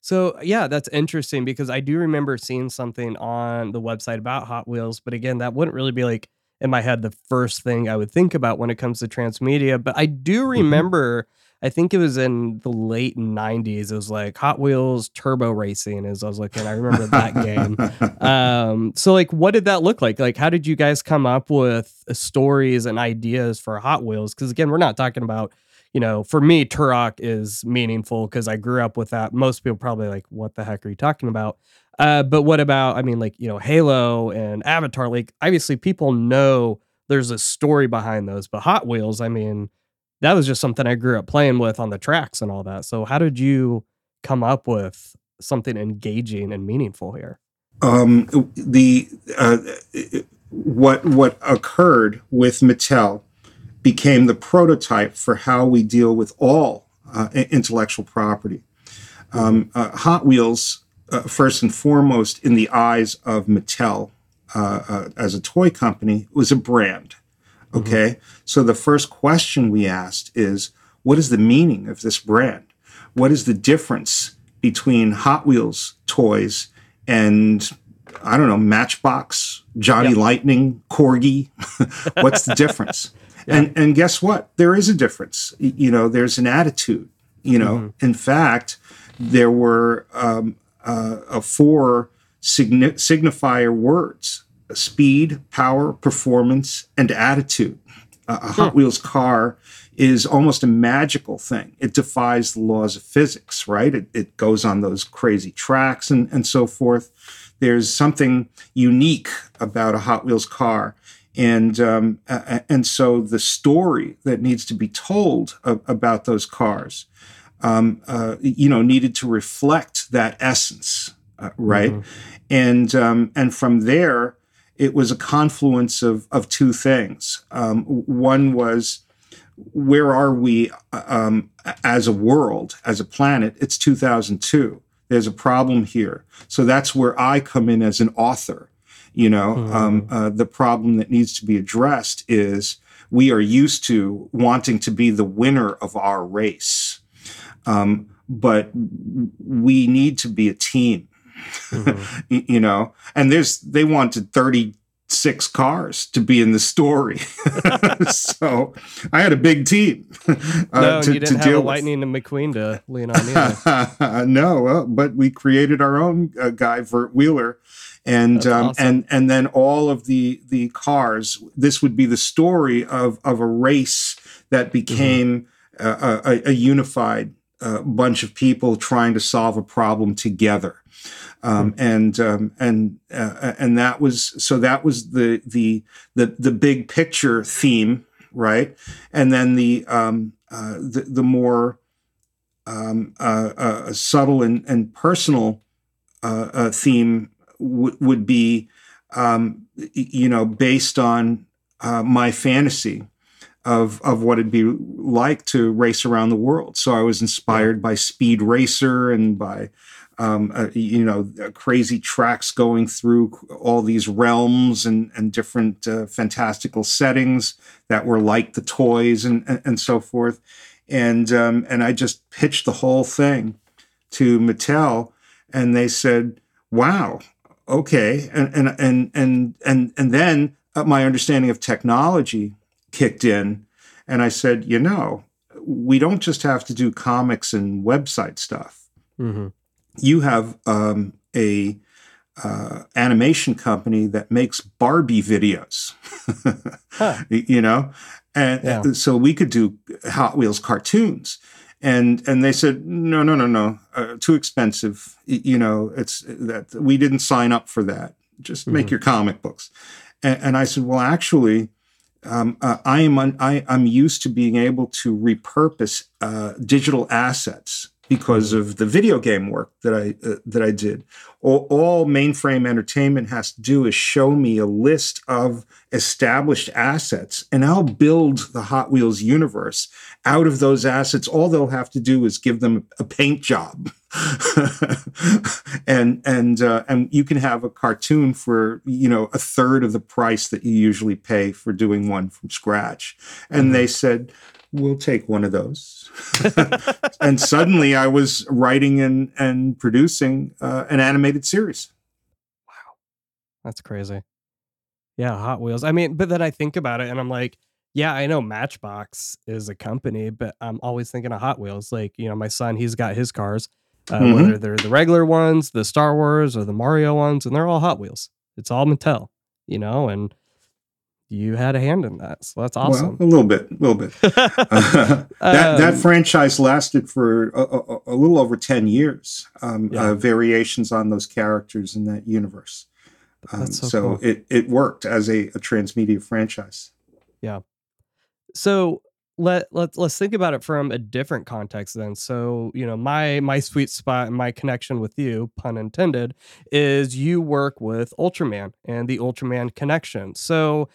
So yeah, that's interesting because I do remember seeing something on the website about Hot Wheels, but again, that wouldn't really be like in my head the first thing I would think about when it comes to transmedia. But I do remember, I think it was in the late '90s. It was like Hot Wheels Turbo Racing. As I was looking, I remember that game. Um, so like, what did that look like? Like, how did you guys come up with stories and ideas for Hot Wheels? Because again, we're not talking about you know, for me, Turok is meaningful because I grew up with that. Most people probably like, what the heck are you talking about? Uh, but what about, I mean, like, you know, Halo and Avatar? Like, obviously, people know there's a story behind those, but Hot Wheels, I mean, that was just something I grew up playing with on the tracks and all that. So, how did you come up with something engaging and meaningful here? um, the uh, what what occurred with Mattel became the prototype for how we deal with all uh, intellectual property. Um, uh, Hot Wheels, uh, first and foremost, in the eyes of Mattel uh, uh, as a toy company, was a brand. Okay, so the first question we asked is, what is the meaning of this brand? What is the difference between Hot Wheels toys and I don't know, Matchbox, Johnny Yep. Lightning, Corgi. What's the difference? And and guess what? There is a difference. You know, there's an attitude. You know, in fact, there were um, uh, uh, four signi- signifier words: speed, power, performance, and attitude. Uh, a Hot Wheels car is almost a magical thing. It defies the laws of physics, right? It, it goes on those crazy tracks and, and so forth. There's something unique about a Hot Wheels car. and um, and so the story that needs to be told about those cars, um, uh, you know, needed to reflect that essence, uh, right? Mm-hmm. And um, and from there, it was a confluence of of two things. Um, one was where are we um, as a world, as a planet? It's 2002. There's a problem here. So that's where I come in as an author. You know, mm. um, uh, the problem that needs to be addressed is we are used to wanting to be the winner of our race. Um, but we need to be a team. Mm-hmm. you know, and there's they wanted 30 six cars to be in the story. so I had a big team. Uh, no, to, you didn't have a Lightning and McQueen to lean on no, uh, but we created our own uh, guy, Vert Wheeler. And um, awesome. and and then all of the the cars. This would be the story of of a race that mm-hmm. became mm-hmm. a, a, unified uh, bunch of people trying to solve a problem together. Um, hmm. and um, and uh, and that was so that was the the the the big picture theme, right? And then the um, uh, the, the more um, uh, uh, subtle and, and personal uh, uh, theme w- would be, um, you know, based on my fantasy of of what it'd be like to race around the world. So I was inspired by Speed Racer and by um, uh, you know, uh, crazy tracks going through all these realms and, and different uh, fantastical settings that were like the toys and, and, and so forth. And, um, and I just pitched the whole thing to Mattel and they said, wow, okay. And, and, and, and, and, and then uh, my understanding of technology kicked in. And I said, you know, we don't just have to do comics and website stuff. Mm-hmm you have um, a uh, animation company that makes Barbie videos, huh. you know, and yeah. so we could do Hot Wheels cartoons. And and they said no no no no uh, too expensive you know it's that we didn't sign up for that just mm-hmm. make your comic books and, and I said well actually um, uh, I am un- I, am used to being able to repurpose uh, digital assets because of the video game work that I uh, that I did. All, all, mainframe entertainment has to do is show me a list of established assets, and I'll build the Hot Wheels universe out of those assets. All they'll have to do is give them a paint job, and and uh, and you can have a cartoon for you know a third of the price that you usually pay for doing one from scratch. And mm-hmm. they said we'll take one of those. and suddenly I was writing and, and producing uh, an animated series. Wow. That's crazy. Yeah, Hot Wheels. I mean, but then I think about it and I'm like, yeah, I know Matchbox is a company, but I'm always thinking of Hot Wheels. Like, you know, my son, he's got his cars, uh, mm-hmm. whether they're the regular ones, the Star Wars, or the Mario ones, and they're all Hot Wheels. It's all Mattel, you know, and you had a hand in that. So that's awesome. Well, a little bit, a little bit. uh, that um, that franchise lasted for a, a, a, little over ten years. Um, yeah. uh, variations on those characters in that universe. Um, so, so cool. it it worked as a, a transmedia franchise. Yeah. So let let let's think about it from a different context then. So, you know, my my sweet spot and my connection with you, pun intended, is you work with Ultraman and the Ultraman connection. So,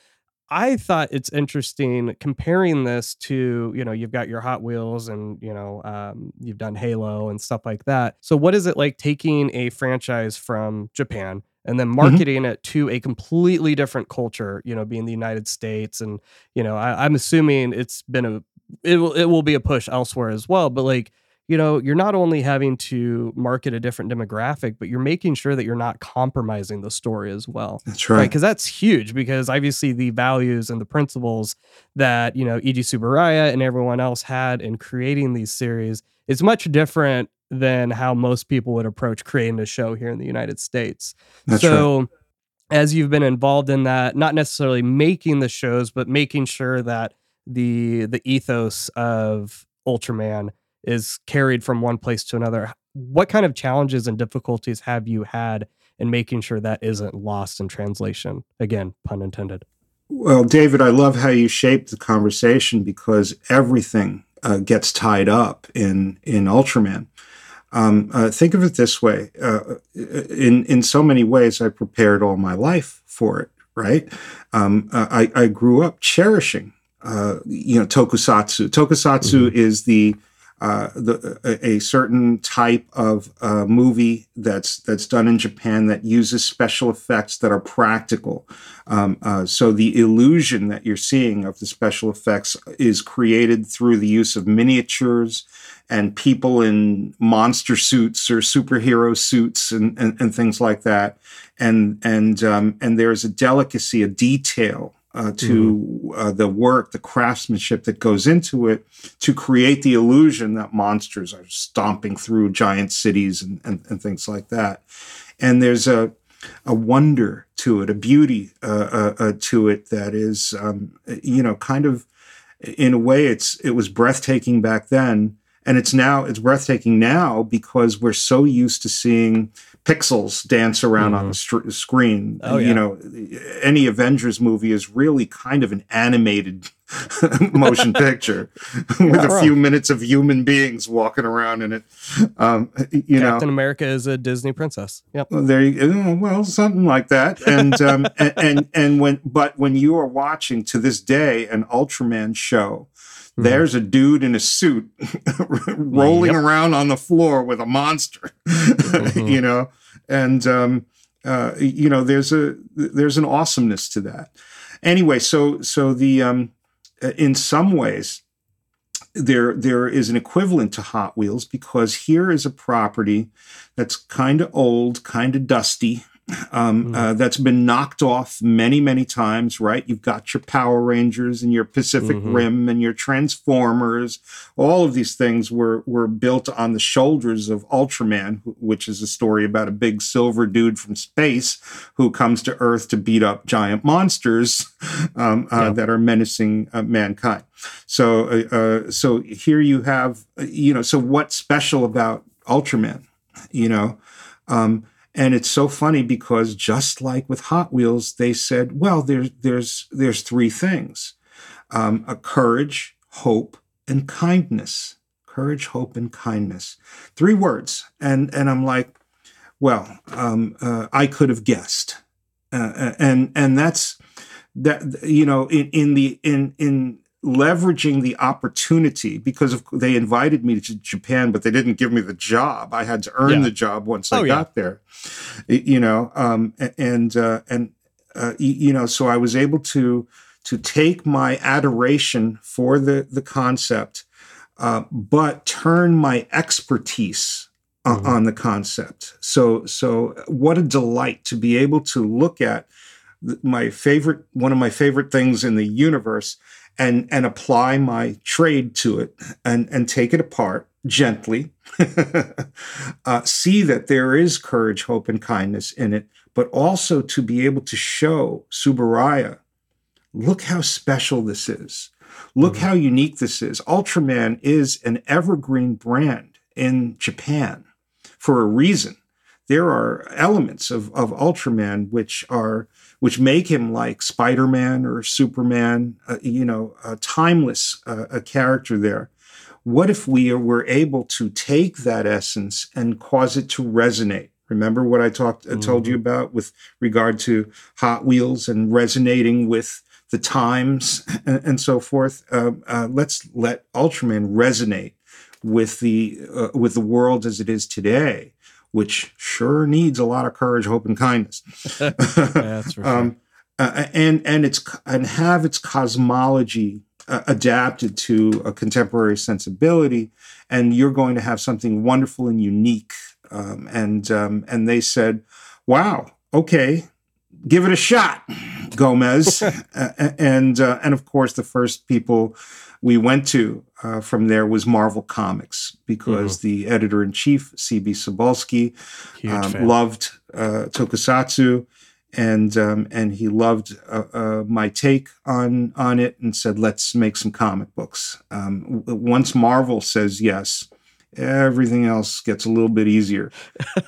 I thought it's interesting comparing this to, you know, you've got your Hot Wheels and, you know, um, you've done Halo and stuff like that. So, what is it like taking a franchise from Japan and then mm-hmm. marketing mm-hmm. it to a completely different culture, you know, being the United States? And, you know, I, I'm assuming it's been a, it will, it will be a push elsewhere as well. But like, you know, you're not only having to market a different demographic, but you're making sure that you're not compromising the story as well. That's right. Because right? that's huge because obviously the values and the principles that, you know, Eiji Tsuburaya and everyone else had in creating these series is much different than how most people would approach creating a show here in the United States. That's so right. as you've been involved in that, not necessarily making the shows, but making sure that the the ethos of Ultraman is carried from one place to another. What kind of challenges and difficulties have you had in making sure that isn't lost in translation? Again, pun intended. Well, David, I love how you shaped the conversation because everything uh, gets tied up in in Ultraman. Um, uh, think of it this way: uh, in in so many ways, I prepared all my life for it. Right? Um, uh, I, I grew up cherishing, uh, you know, tokusatsu. Tokusatsu mm-hmm. is the uh, the, a, a, certain type of uh, movie that's that's done in Japan that uses special effects that are practical. Um, uh, so the illusion that you're seeing of the special effects is created through the use of miniatures and people in monster suits or superhero suits and, and, and things like that. And and um, and there's a delicacy, a detail uh, to mm-hmm. uh, the work, the craftsmanship that goes into it to create the illusion that monsters are stomping through giant cities and, and, and things like that. And there's a, a wonder to it, a beauty uh, uh, uh to it that is, um, you know, kind of in a way, it's it was breathtaking back then, and it's now it's breathtaking now because we're so used to seeing pixels dance around mm-hmm. on the mm-hmm. screen. Oh, yeah. You know, any Avengers movie is really kind of an animated motion picture with a few minutes of human beings walking around in it. Um, you Captain know, Captain America is a Disney princess. Yep. There you go. Well, something like that. And, um, and, and, and when, but when you are watching to this day an Ultraman show, Mm-hmm. There's a dude in a suit rolling yep. around on the floor with a monster, mm-hmm. you know, and um, uh, you know there's a there's an awesomeness to that. Anyway, so so the um, in some ways there there is an equivalent to Hot Wheels because here is a property that's kind of old, kind of dusty, um, mm. uh, that's been knocked off many, many times, right? You've got your Power Rangers and your Pacific mm-hmm. Rim and your Transformers. All of these things were, were built on the shoulders of Ultraman, which is a story about a big silver dude from space who comes to Earth to beat up giant monsters um, uh, yeah. that are menacing uh, mankind. So, uh, uh, so here you have, uh, you know, so what's special about Ultraman? You know, um, and it's so funny because just like with Hot Wheels, they said, well, there's there's there's three things: um, a courage, hope, and kindness. Courage, hope, and kindness. Three words, and and I'm like, well, um, uh, I could have guessed, uh, uh and and that's that you know in in the in in leveraging the opportunity because of, they invited me to Japan, but they didn't give me the job. I had to earn yeah. the job once oh, I got yeah. there, you know, um, and, uh, and, uh, you know, so I was able to, to take my adoration for the, the concept, uh, but turn my expertise mm-hmm. on the concept. So, so what a delight to be able to look at my favorite, one of my favorite things in the universe and and apply my trade to it and and take it apart gently uh, see that there is courage hope and kindness in it but also to be able to show Tsuburaya look how special this is. Look mm-hmm. how unique this is. Ultraman is an evergreen brand in japan for a reason. There are elements of, of ultraman which are which make him like Spider-Man or Superman, uh, you know, a timeless uh, a character there. What if we were able to take that essence and cause it to resonate? Remember what I talked mm-hmm. told you about with regard to Hot Wheels and resonating with the times and, and so forth. Uh, uh, let's let Ultraman resonate with the uh, with the world as it is today which sure needs a lot of courage, hope, and kindness. that's for sure. Um, uh, and and it's and have its cosmology uh, adapted to a contemporary sensibility, and you're going to have something wonderful and unique. Um, and um, and they said, "Wow, okay, give it a shot, Gomez." uh, and uh, and of course, the first people we went to uh, from there was Marvel Comics because mm-hmm. the editor in chief, CB Cebulski, um, loved uh, Tokusatsu, and um, and he loved uh, uh, my take on on it, and said, "Let's make some comic books." Um, once Marvel says yes, everything else gets a little bit easier,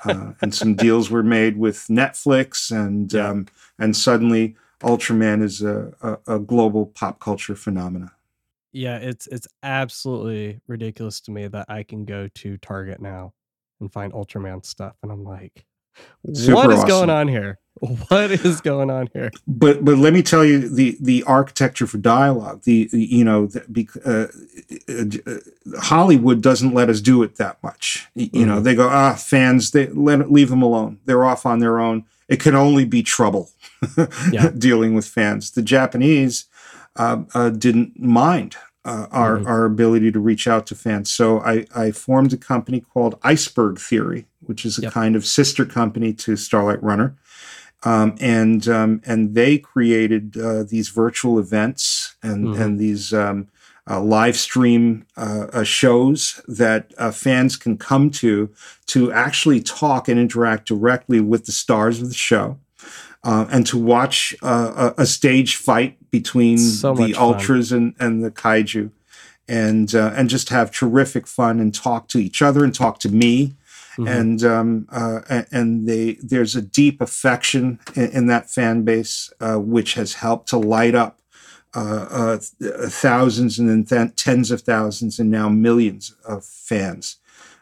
uh, and some deals were made with Netflix, and yeah. Um, and suddenly Ultraman is a, a, a global pop culture phenomena. Yeah, it's it's absolutely ridiculous to me that I can go to Target now and find Ultraman stuff, and I'm like, Super what is awesome. going on here? What is going on here? but but let me tell you the the architecture for dialogue the, the- you know the, bec- uh, uh, uh, hollywood doesn't let us do it that much you know Mhm. they go ah fans they let leave them alone they're off on their own it can only be trouble Yeah. dealing with fans the japanese didn't mind uh, our Mhm. our ability to reach out to fans so i i formed a company called iceberg theory which is a Yep. kind of sister company to starlight runner um, and um, and they created uh, these virtual events and Mhm. and these um, uh, live stream uh, uh, shows that uh, fans can come to to actually talk and interact directly with the stars of the show. Uh, and to watch uh, a, a stage fight between So the ultras and, and the kaiju, and uh, and just have terrific fun and talk to each other and talk to me Mhm. and um, uh, and they there's a deep affection in, in that fan base, uh, which has helped to light up uh, uh, thousands and then th- tens of thousands and now millions of fans.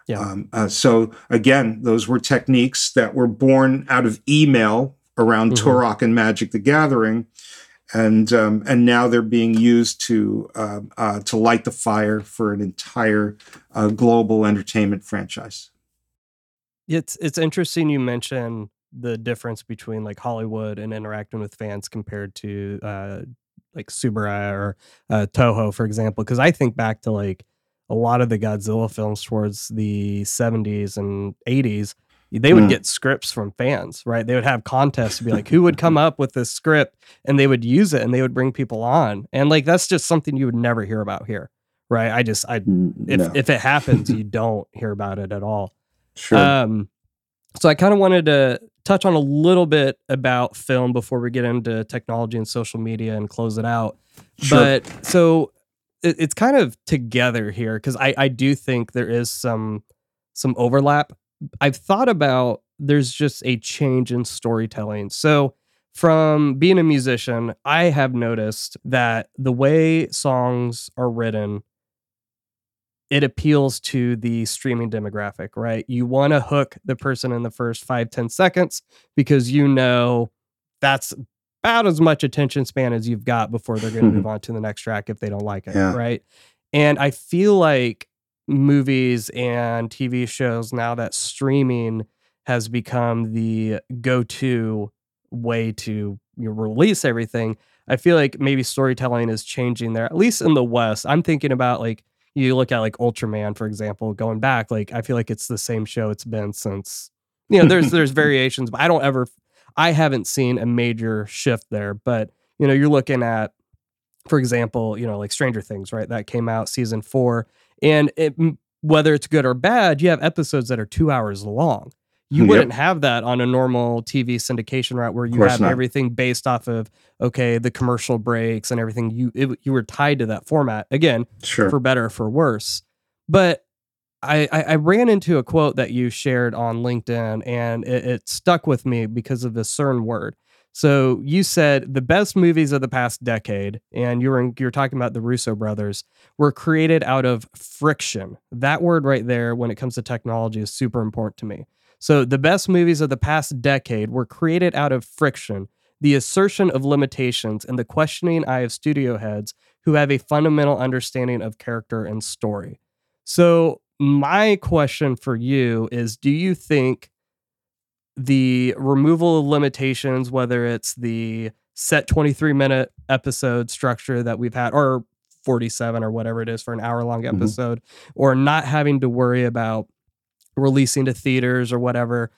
Yeah. Um, uh, so again, those were techniques that were born out of email around Mhm. Turok and Magic the Gathering. And um, and now they're being used to um uh, to light the fire for an entire uh, global entertainment franchise. It's it's interesting you mention the difference between like Hollywood and interacting with fans compared to uh like Tsuburaya or uh, Toho, for example, because I think back to like a lot of the Godzilla films towards the 70s and 80s, they would Mm. get scripts from fans, right? They would have contests to be like, who would come up with this script and they would use it and they would bring people on. And like, that's just something you would never hear about here, right? I just, I, if, no. if it happens, you don't hear about it at all. Sure. Um, so I kind of wanted to touch on a little bit about film before we get into technology and social media and close it out. Sure. But so it, it's kind of together here because I I do think there is some some overlap. I've thought about there's just a change in storytelling. So from being a musician, I have noticed that the way songs are written it appeals to the streaming demographic, right? You want to hook the person in the first five ten seconds because you know that's about as much attention span as you've got before they're going to move on to the next track if they don't like it, Yeah. right? And I feel like movies and TV shows now that streaming has become the go-to way to you know, release everything. I feel like maybe storytelling is changing there, at least in the West. I'm thinking about like you look at like Ultraman, for example, going back, like I feel like it's the same show it's been since you know, there's there's variations, but I don't ever I haven't seen a major shift there. But you know, you're looking at, for example, you know, like Stranger Things, right? That came out season four. And it whether it's good or bad, you have episodes that are two hours long. You mm, Yep. wouldn't have that on a normal TV syndication route where you have not. everything based off of okay, the commercial breaks and everything. You it, you were tied to that format again sure. for better or for worse. But I, I, I ran into a quote that you shared on LinkedIn and it, it stuck with me because of the CERN word. So you said the best movies of the past decade, and you were in, you were talking about the Russo brothers, were created out of friction. That word right there, when it comes to technology, is super important to me. So the best movies of the past decade were created out of friction, the assertion of limitations, and the questioning eye of studio heads who have a fundamental understanding of character and story. So, my question for you is Do you think the removal of limitations, whether it's the set 23 minute episode structure that we've had, or 47 or whatever it is for an hour long Mhm. episode, or not having to worry about releasing to theaters or whatever,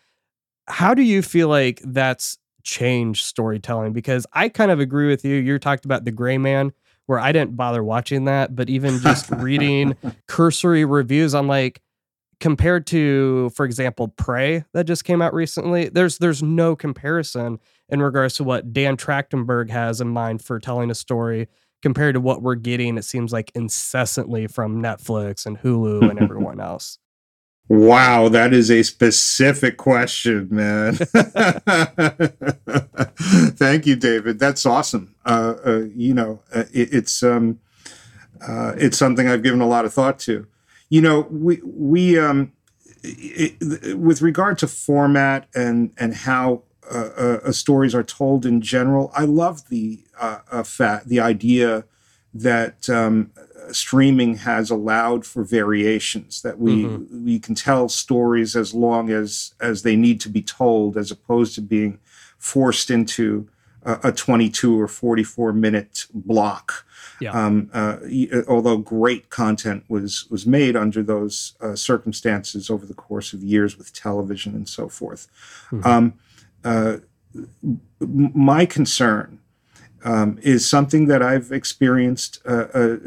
how do you feel like that's changed storytelling? Because I kind of agree with you. You talked about The Gray Man, where I didn't bother watching that, but even just reading cursory reviews, I'm like, compared to, for example, Prey that just came out recently, there's there's no comparison in regards to what Dan Trachtenberg has in mind for telling a story compared to what we're getting, it seems like incessantly from Netflix and Hulu and everyone else. Wow, that is a specific question, man. Thank you, David. That's awesome. Uh, uh, you know, uh, it, it's um, uh, it's something I've given a lot of thought to. You know, we we um, it, with regard to format and and how uh, uh, stories are told in general, I love the uh, fat the idea that um, streaming has allowed for variations that we mm-hmm. we can tell stories as long as as they need to be told as opposed to being forced into a, a 22 or 44 minute block yeah. Um, uh, although great content was was made under those uh, circumstances over the course of years with television and so forth. Mm-hmm. Um, uh, my concern um, is something that I've experienced uh, uh,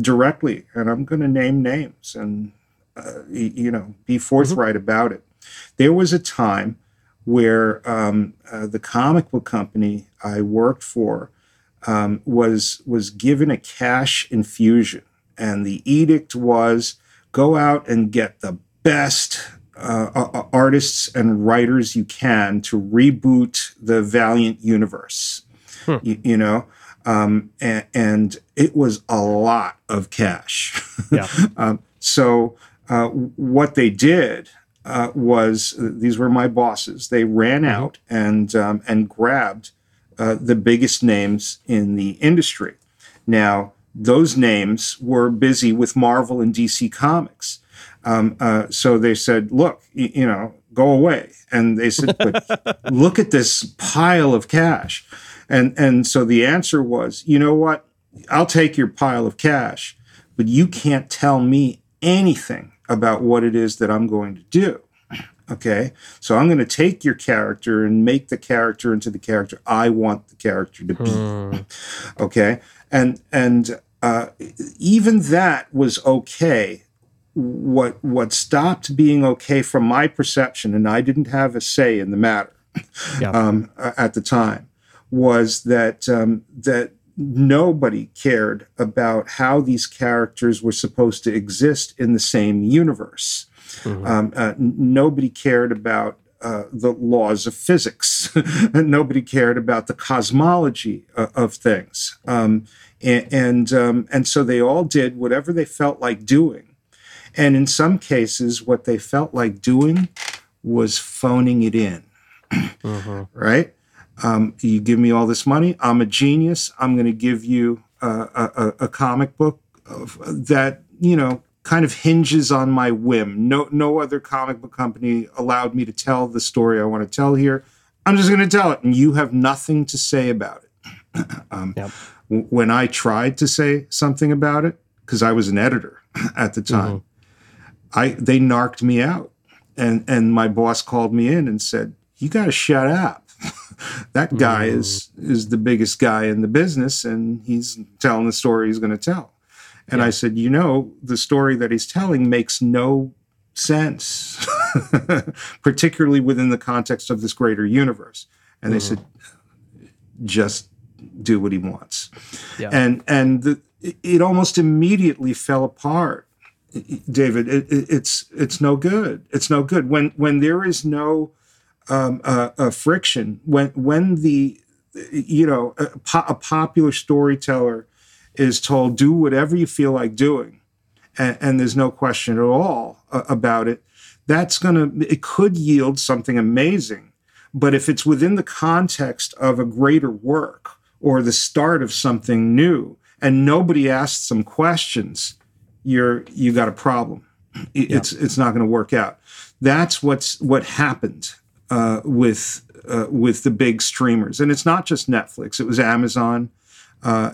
directly, and I'm going to name names and uh, you know be forthright mm-hmm. about it. There was a time where um, uh, the comic book company I worked for um, was was given a cash infusion, and the edict was go out and get the best uh, artists and writers you can to reboot the Valiant universe. Hmm. You, you, know, um, and, and, it was a lot of cash. Yeah. um, so uh, what they did uh, was these were my bosses. They ran mm-hmm. out and um, and grabbed uh, the biggest names in the industry. Now those names were busy with Marvel and DC Comics. Um, uh, so they said, "Look, y- you know, go away." And they said, "But look at this pile of cash." And and so the answer was, "You know what? I'll take your pile of cash, but you can't tell me anything about what it is that I'm going to do." Okay, so I'm going to take your character and make the character into the character I want the character to be. Hmm. Okay, and and uh, even that was okay what what stopped being okay from my perception, and I didn't have a say in the matter yeah. um, at the time, was that um, that nobody cared about how these characters were supposed to exist in the same universe. Mm-hmm. Um, uh, nobody cared about uh, the laws of physics. Nobody cared about the cosmology uh, of things, um, and and, um, and, so they all did whatever they felt like doing and in some cases, what they felt like doing was phoning it in, mm-hmm. right? Um, you give me all this money, I'm a genius. I'm going to give you a, a, a comic book of, that, you know, kind of hinges on my whim. No, no other comic book company allowed me to tell the story I want to tell here. I'm just going to tell it, and you have nothing to say about it. um, yep. When I tried to say something about it, because I was an editor at the time, mm-hmm. I they narked me out, and and my boss called me in and said, "You got to shut up. that guy mm. is is the biggest guy in the business, and he's telling the story he's going to tell." And yeah. I said, "You know, the story that he's telling makes no sense, particularly within the context of this greater universe." And mm. they said, "Just." do what he wants yeah. and and the, it almost immediately fell apart David, it, it, it's it's no good. It's no good when when there is no um, uh, uh, friction. When when the you know a, a, popular storyteller is told do whatever you feel like doing, and, and there's no question at all uh, about it. That's gonna it could yield something amazing, but if it's within the context of a greater work or the start of something new, and nobody asks some questions you're you got a problem. It's yeah. it's not going to work out. That's what's what happened uh, with uh, with the big streamers, and it's not just Netflix. It was Amazon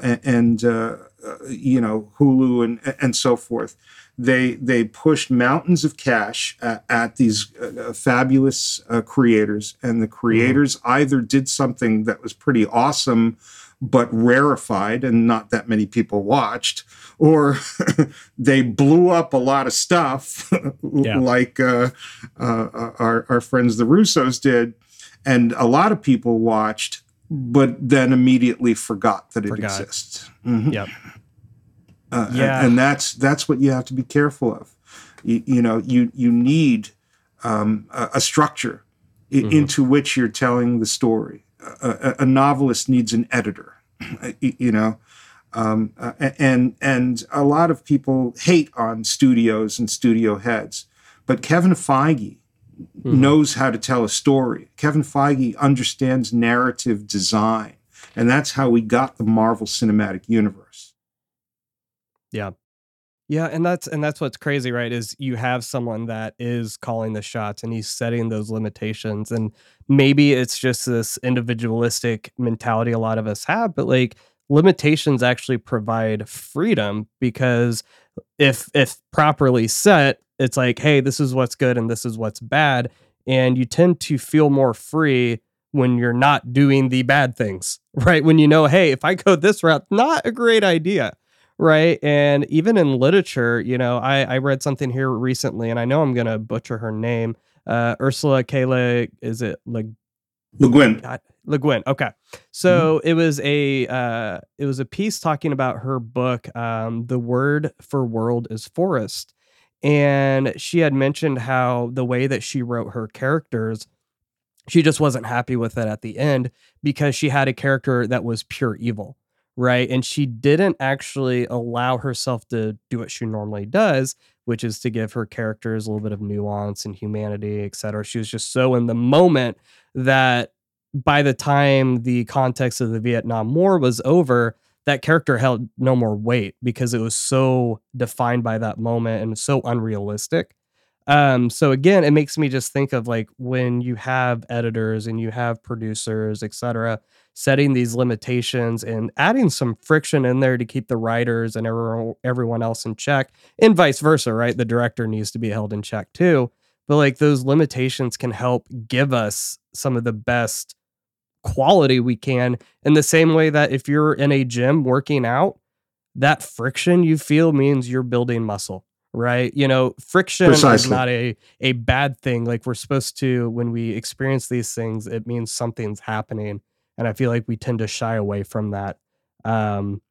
and, and uh, uh, you know Hulu and and so forth. They they pushed mountains of cash at, at these uh, fabulous creators, and the creators mm-hmm. either did something that was pretty awesome but rarefied and not that many people watched, or they blew up a lot of stuff yeah. like uh, uh, our, our friends the Russos did, and a lot of people watched, but then immediately forgot that it forgot. exists. Mm-hmm. Yep. Uh, yeah. And, and, that's that's what you have to be careful of. You, you know, you you need um, a, a, structure mm-hmm. into which you're telling the story. A, a, a novelist needs an editor, you know, um, uh, and and a lot of people hate on studios and studio heads, but Kevin Feige mm-hmm. knows how to tell a story. Kevin Feige understands narrative design, and that's how we got the Marvel Cinematic Universe. Yeah. Yeah, and that's and that's what's crazy, right? Is you have someone that is calling the shots and he's setting those limitations and maybe it's just this individualistic mentality a lot of us have, but like limitations actually provide freedom because if if properly set, it's like, hey, this is what's good and this is what's bad and you tend to feel more free when you're not doing the bad things, right? When you know, hey, if I go this route, not a great idea right? And even in literature, you know, I, I read something here recently, and I know I'm gonna butcher her name. Uh, Ursula K. Le, is it Le, Le Guin? Le Guin. Okay, so mm-hmm. it was a uh, it was a piece talking about her book. Um, the word for world is forest, and she had mentioned how the way that she wrote her characters she just wasn't happy with it at the end because she had a character that was pure evil right? And she didn't actually allow herself to do what she normally does, which is to give her characters a little bit of nuance and humanity, et cetera. She was just so in the moment that by the time the context of the Vietnam War was over, that character held no more weight because it was so defined by that moment and so unrealistic. Um, so again, it makes me just think of like when you have editors and you have producers, et cetera, setting these limitations and adding some friction in there to keep the writers and everyone else in check and vice versa right the director needs to be held in check too but like those limitations can help give us some of the best quality we can in the same way that if you're in a gym working out that friction you feel means you're building muscle right you know friction Precisely. is not a a bad thing like we're supposed to when we experience these things it means something's happening and I feel like we tend to shy away from that. Um,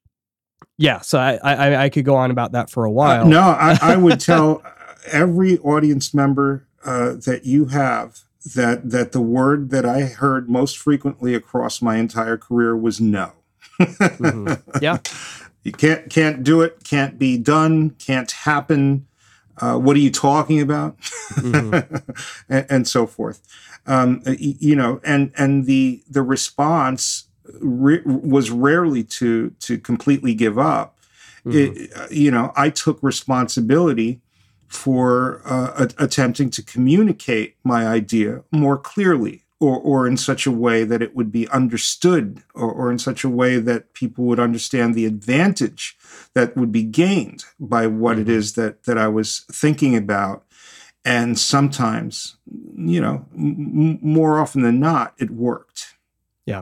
yeah, so I, I, I could go on about that for a uh, while. Uh, no, I, I would tell every audience member uh, that you have that that the word that I heard most frequently across my entire career was no. mm-hmm. Yeah, you can't can't do it, can't be done, can't happen. Uh, what are you talking about? Mm-hmm. and, and, so forth um, you know, and and the the response re- was rarely to to completely give up. Mm-hmm. It, you know, I took responsibility for uh, a- attempting to communicate my idea more clearly or, or in such a way that it would be understood or, or in such a way that people would understand the advantage that would be gained by what mm-hmm. it is that, that I was thinking about and sometimes you know m- more often than not it worked yeah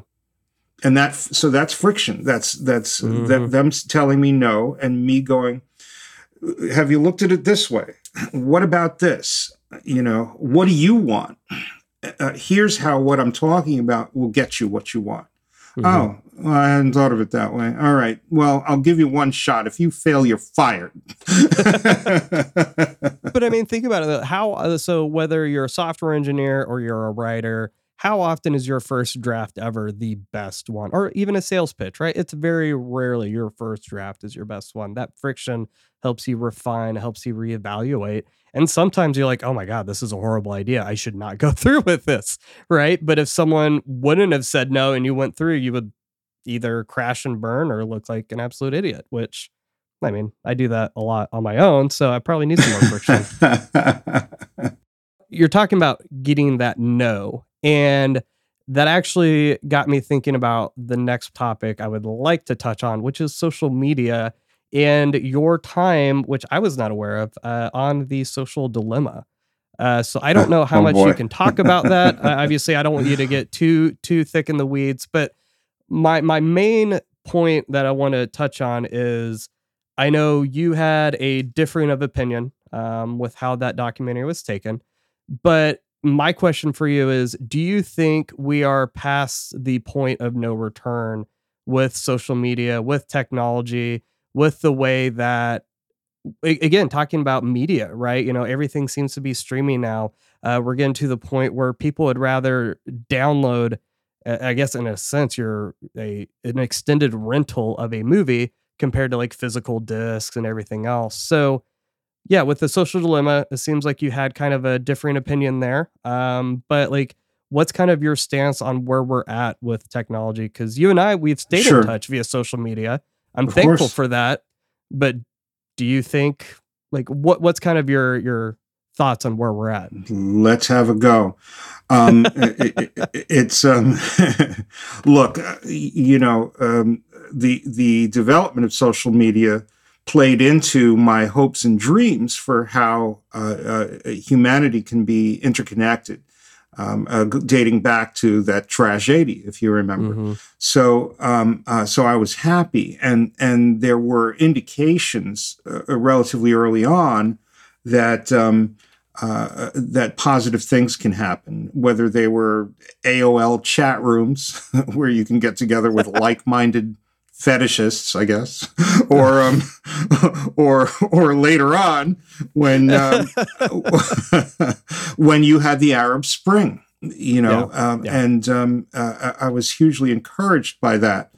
and that so that's friction that's that's mm-hmm. that, them telling me no and me going have you looked at it this way what about this you know what do you want uh, here's how what i'm talking about will get you what you want mm-hmm. oh well, I hadn't thought of it that way. All right. Well, I'll give you one shot. If you fail, you're fired. but I mean, think about it. How uh, so? Whether you're a software engineer or you're a writer, how often is your first draft ever the best one, or even a sales pitch? Right? It's very rarely your first draft is your best one. That friction helps you refine, helps you reevaluate. And sometimes you're like, oh my God, this is a horrible idea. I should not go through with this. Right. But if someone wouldn't have said no and you went through, you would either crash and burn or look like an absolute idiot, which I mean, I do that a lot on my own, so I probably need some more friction. You're talking about getting that no, and that actually got me thinking about the next topic I would like to touch on, which is social media and your time, which I was not aware of, uh, on the social dilemma. Uh, so I don't know how oh, much boy. you can talk about that. uh, obviously, I don't want you to get too too thick in the weeds, but my my main point that I want to touch on is I know you had a differing of opinion um, with how that documentary was taken, but my question for you is do you think we are past the point of no return with social media with technology with the way that again, talking about media, right? You know, everything seems to be streaming now. Uh, we're getting to the point where people would rather download, I guess, in a sense, you're a an extended rental of a movie compared to like physical discs and everything else. So, yeah, with the social dilemma, it seems like you had kind of a differing opinion there. Um, but like, what's kind of your stance on where we're at with technology? Because you and I, we've stayed sure. in touch via social media. I'm of thankful course. for that. But do you think like what what's kind of your your thoughts on where we're at? Let's have a go. Um, it, it, it's um, look, uh, you know, um, the the development of social media played into my hopes and dreams for how uh, uh, humanity can be interconnected um, uh, dating back to that tragedy, if you remember. Mm-hmm. So, um, uh, so I was happy, and and there were indications uh, relatively early on that um, uh, that positive things can happen, whether they were AOL chat rooms where you can get together with like-minded fetishists, I guess, or um, or or later on when um, when you had the Arab Spring, you know, yeah, um, yeah. and um, uh, I was hugely encouraged by that.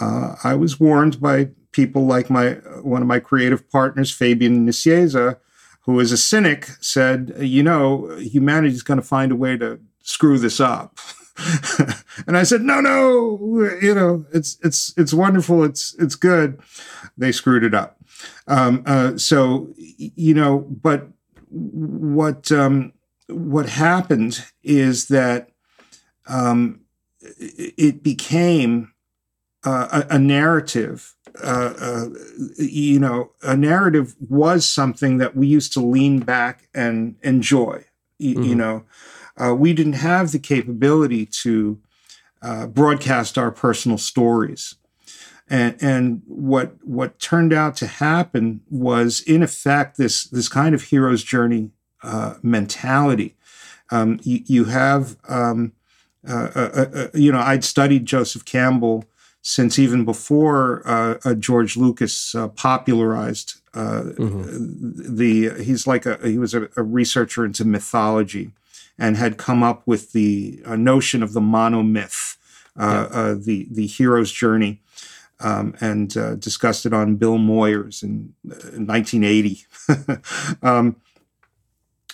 Uh, I was warned by people like my one of my creative partners, Fabian Nicieza, who is a cynic, said, "You know, humanity is going to find a way to screw this up." and I said, "No, no, you know, it's it's it's wonderful. It's it's good." They screwed it up. Um, uh, so you know, but what um, what happened is that um, it became uh, a, a, narrative. Uh, uh, you know, a narrative was something that we used to lean back and enjoy. Y- mm-hmm. You know, uh, we didn't have the capability to uh, broadcast our personal stories. And, and what what turned out to happen was, in effect, this this kind of hero's journey uh, mentality. Um, you, you, have, um, uh, uh, uh, uh you know, I'd studied Joseph Campbell since even before George Lucas popularized mm-hmm. the. He's like a he was a, a researcher into mythology and had come up with the uh, notion of the monomyth, uh, yeah. uh, the the hero's journey, um, and uh, discussed it on Bill Moyers in, in 1980. um,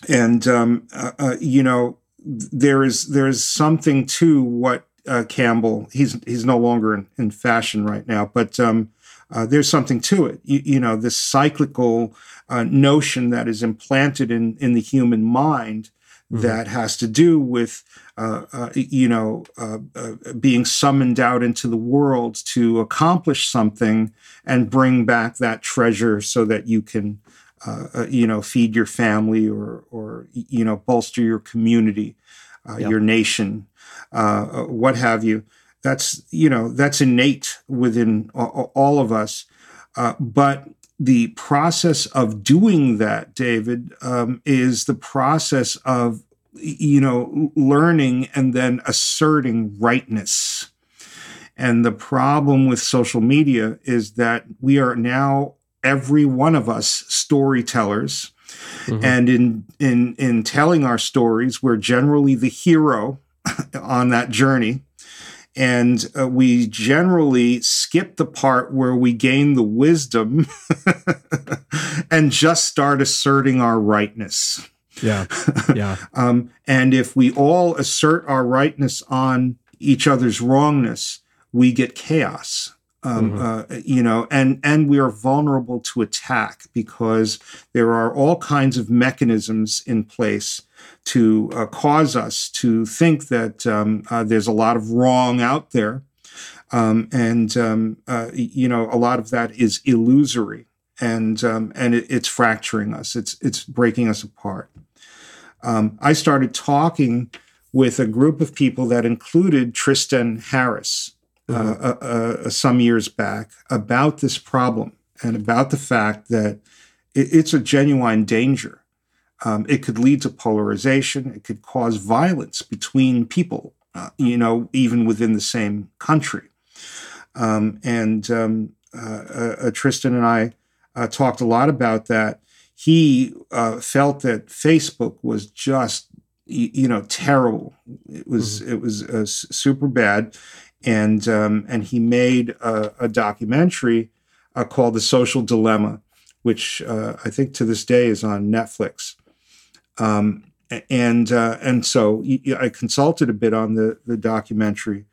and um, uh, uh, you know, there is there is something to what Campbell. He's he's no longer in, in fashion right now, but um, there's something to it. You, you know, this cyclical notion that is implanted in in the human mind mm-hmm. that has to do with, uh, uh, you know, uh, uh, being summoned out into the world to accomplish something and bring back that treasure so that you can, uh, uh, you know, feed your family or, or you know, bolster your community, yep. your nation, what have you. That's you know that's innate within all of us, but the process of doing that, David, um, is the process of, you know, learning and then asserting rightness. And the problem with social media is that we are now, every one of us, storytellers. Mm-hmm. And in, in, in telling our stories, we're generally the hero on that journey and uh, we generally skip the part where we gain the wisdom and just start asserting our rightness. Yeah. Yeah. um, and if we all assert our rightness on each other's wrongness, we get chaos. Um, mm-hmm. uh, you know, and and we are vulnerable to attack because there are all kinds of mechanisms in place to uh, cause us to think that um, uh, there's a lot of wrong out there. Um, and, um, uh, you know, a lot of that is illusory and, um, and it, it's fracturing us, it's, it's breaking us apart. Um, I started talking with a group of people that included Tristan Harris uh, mm-hmm. Uh, uh, some years back about this problem and about the fact that it, it's a genuine danger um, it could lead to polarization. It could cause violence between people, uh, you know, even within the same country. Um, and um, uh, uh, Tristan and I uh, talked a lot about that. He uh, felt that Facebook was just you know terrible. It was mm-hmm. it was uh, super bad, and um, and he made a, a documentary uh, called The Social Dilemma, which uh, I think to this day is on Netflix. Um, and uh, and so I consulted a bit on the the documentary,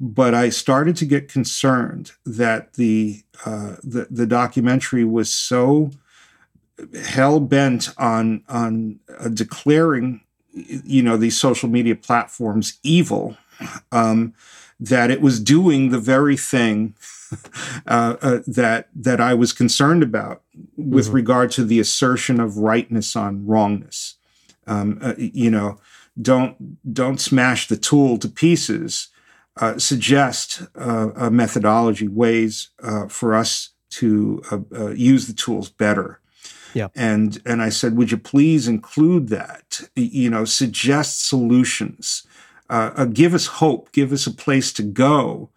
but I started to get concerned that the uh, the, the documentary was so hell bent on on uh, declaring you know these social media platforms evil um, that it was doing the very thing uh, uh, that that I was concerned about with mm-hmm. regard to the assertion of rightness on wrongness. Um, uh, you know, don't don't smash the tool to pieces. Uh, suggest uh, a methodology, ways uh, for us to use the tools better. Yeah. And and I said, would you please include that? You know, suggest solutions, uh, uh, give us hope, give us a place to go.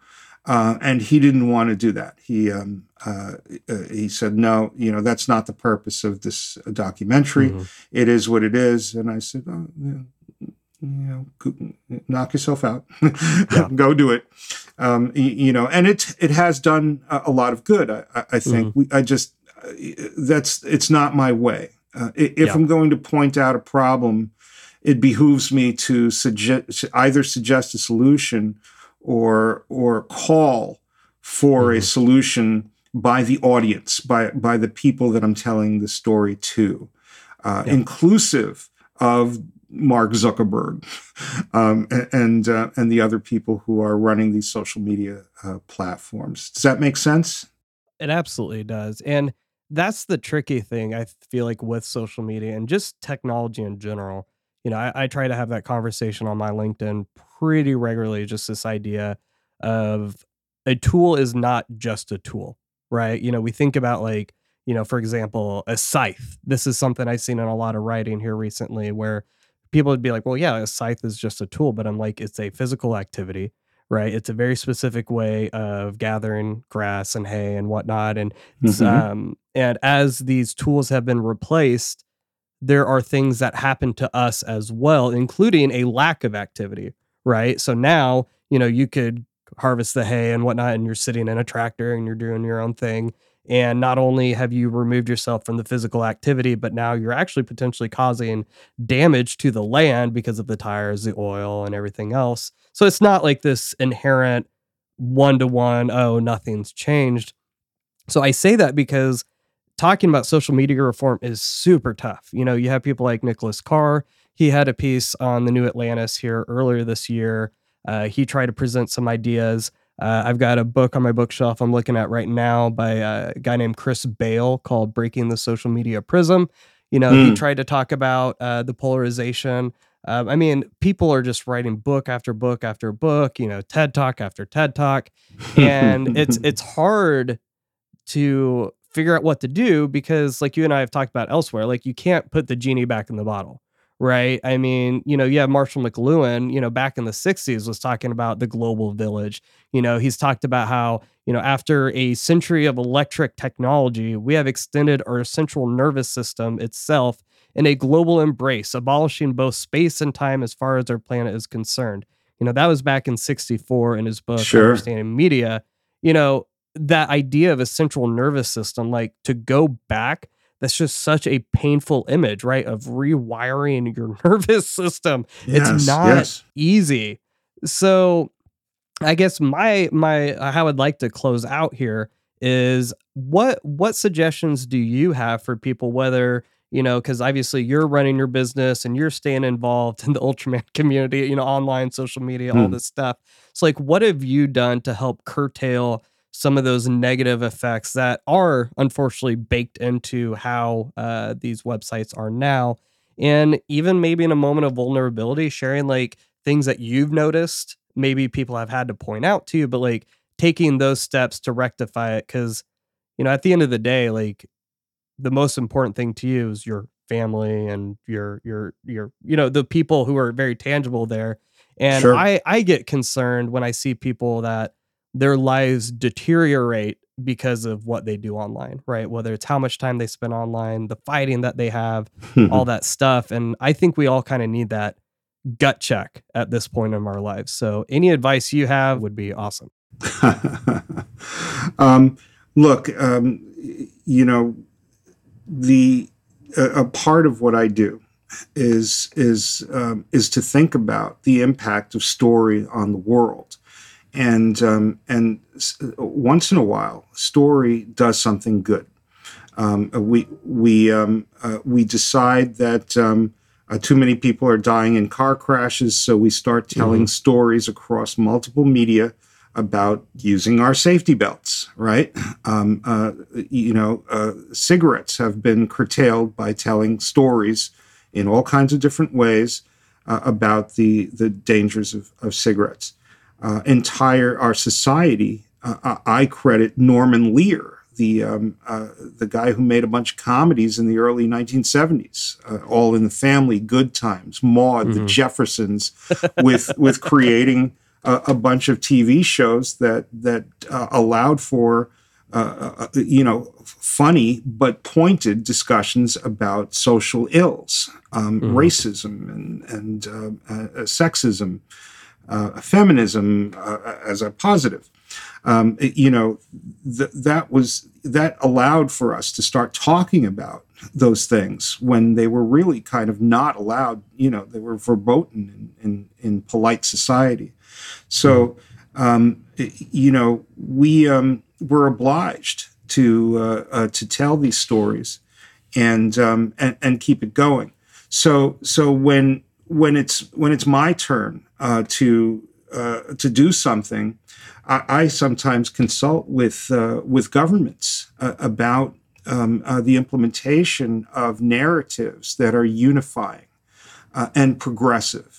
Uh, and he didn't want to do that. He um, uh, uh, he said, no, you know, that's not the purpose of this documentary. Mm-hmm. It is what it is. And I said, oh, yeah, you know, knock yourself out, yeah. go do it. Um, you, know, and it it has done a, lot of good. I, I think mm-hmm. we, I just that's it's not my way. Uh, if yeah. I'm going to point out a problem, it behooves me to suggest either suggest a solution or or call for mm-hmm. a solution by the audience, by by the people that I'm telling the story to, uh, yeah. inclusive of Mark Zuckerberg um, and uh, and the other people who are running these social media uh, platforms. Does that make sense? It absolutely does, and that's the tricky thing I feel like with social media and just technology in general. You know, I, I, try to have that conversation on my LinkedIn pretty regularly, just this idea of a tool is not just a tool, right? You know, we think about like, you know, for example, a scythe. This is something I've seen in a lot of writing here recently where people would be like, well, yeah, a scythe is just a tool, but I'm like, it's a physical activity right? It's a very specific way of gathering grass and hay and whatnot. And mm-hmm. um, and as these tools have been replaced, there are things that happen to us as well, including a lack of activity, right? So now, you know, you could harvest the hay and whatnot, and you're sitting in a tractor and you're doing your own thing. And not only have you removed yourself from the physical activity, but now you're actually potentially causing damage to the land because of the tires, the oil, and everything else. So it's not like this inherent one to one, oh, nothing's changed. So I say that because talking about social media reform is super tough. You know, you have people like Nicholas Carr. He had a piece on the New Atlantis here earlier this year. Uh, he tried to present some ideas. Uh, I've got a book on my bookshelf I'm looking at right now by a guy named Chris Bail called Breaking the Social Media Prism. You know, mm. he hmm. tried to talk about uh, the polarization. Um, I mean, people are just writing book after book after book, you know, TED Talk after TED Talk. And it's it's hard to figure out what to do because like you and I have talked about elsewhere, like you can't put the genie back in the bottle right? I mean, you know, you have Marshall McLuhan, you know, back in the 60s was talking about the global village. You know, he's talked about how, you know, after a century of electric technology, we have extended our central nervous system itself in a global embrace, abolishing both space and time as far as our planet is concerned. You know, that was back in 64 in his book, sure. Understanding Media. You know, that idea of a central nervous system, like to go back that's just such a painful image, right? Of rewiring your nervous system. Yes, it's not yes. easy. So I guess my my uh, how I'd like to close out here is what what suggestions do you have for people whether you know because obviously you're running your business and you're staying involved in the ultraman community you know online social media all hmm. this stuff so like what have you done to help curtail some of those negative effects that are unfortunately baked into how uh, these websites are now. And even maybe in a moment of vulnerability, sharing like things that you've noticed, maybe people have had to point out to you, but like taking those steps to rectify it. Cause, you know, at the end of the day, like the most important thing to you is your family and your, your, your, you know, the people who are very tangible there. And sure. I, I get concerned when I see people that their lives deteriorate because of what they do online, right? Whether it's how much time they spend online, the fighting that they have, all that stuff. And I think we all kind of need that gut check at this point in our lives. So any advice you have would be awesome. um, look, um, you know, the a, a, part of what I do is is um, is to think about the impact of story on the world, and um, and once in a while, story does something good. Um, we we um, uh, we decide that um, uh, too many people are dying in car crashes, so we start telling mm-hmm. stories across multiple media about using our safety belts, right? Um, uh, you know, uh, cigarettes have been curtailed by telling stories in all kinds of different ways uh, about the the dangers of, of cigarettes. Uh, entire our society, uh, I credit Norman Lear, the um, uh, the guy who made a bunch of comedies in the early 1970s, All in the Family, Good Times, Maude, mm-hmm. The Jeffersons, with with creating a, a bunch of TV shows that that uh, allowed for uh, uh, you know funny but pointed discussions about social ills, um, mm-hmm. racism and and uh, uh, sexism, uh, feminism as a positive. Um, you know, th- that was that allowed for us to start talking about those things when they were really kind of not allowed. You know, they were verboten in, in, in polite society. So, um, you know, we um, were obliged to uh, uh, to tell these stories and, um, and and keep it going. So so when when it's when it's my turn uh, to uh, to do something, I, I sometimes consult with uh, with governments uh, about um, the implementation of narratives that are unifying and progressive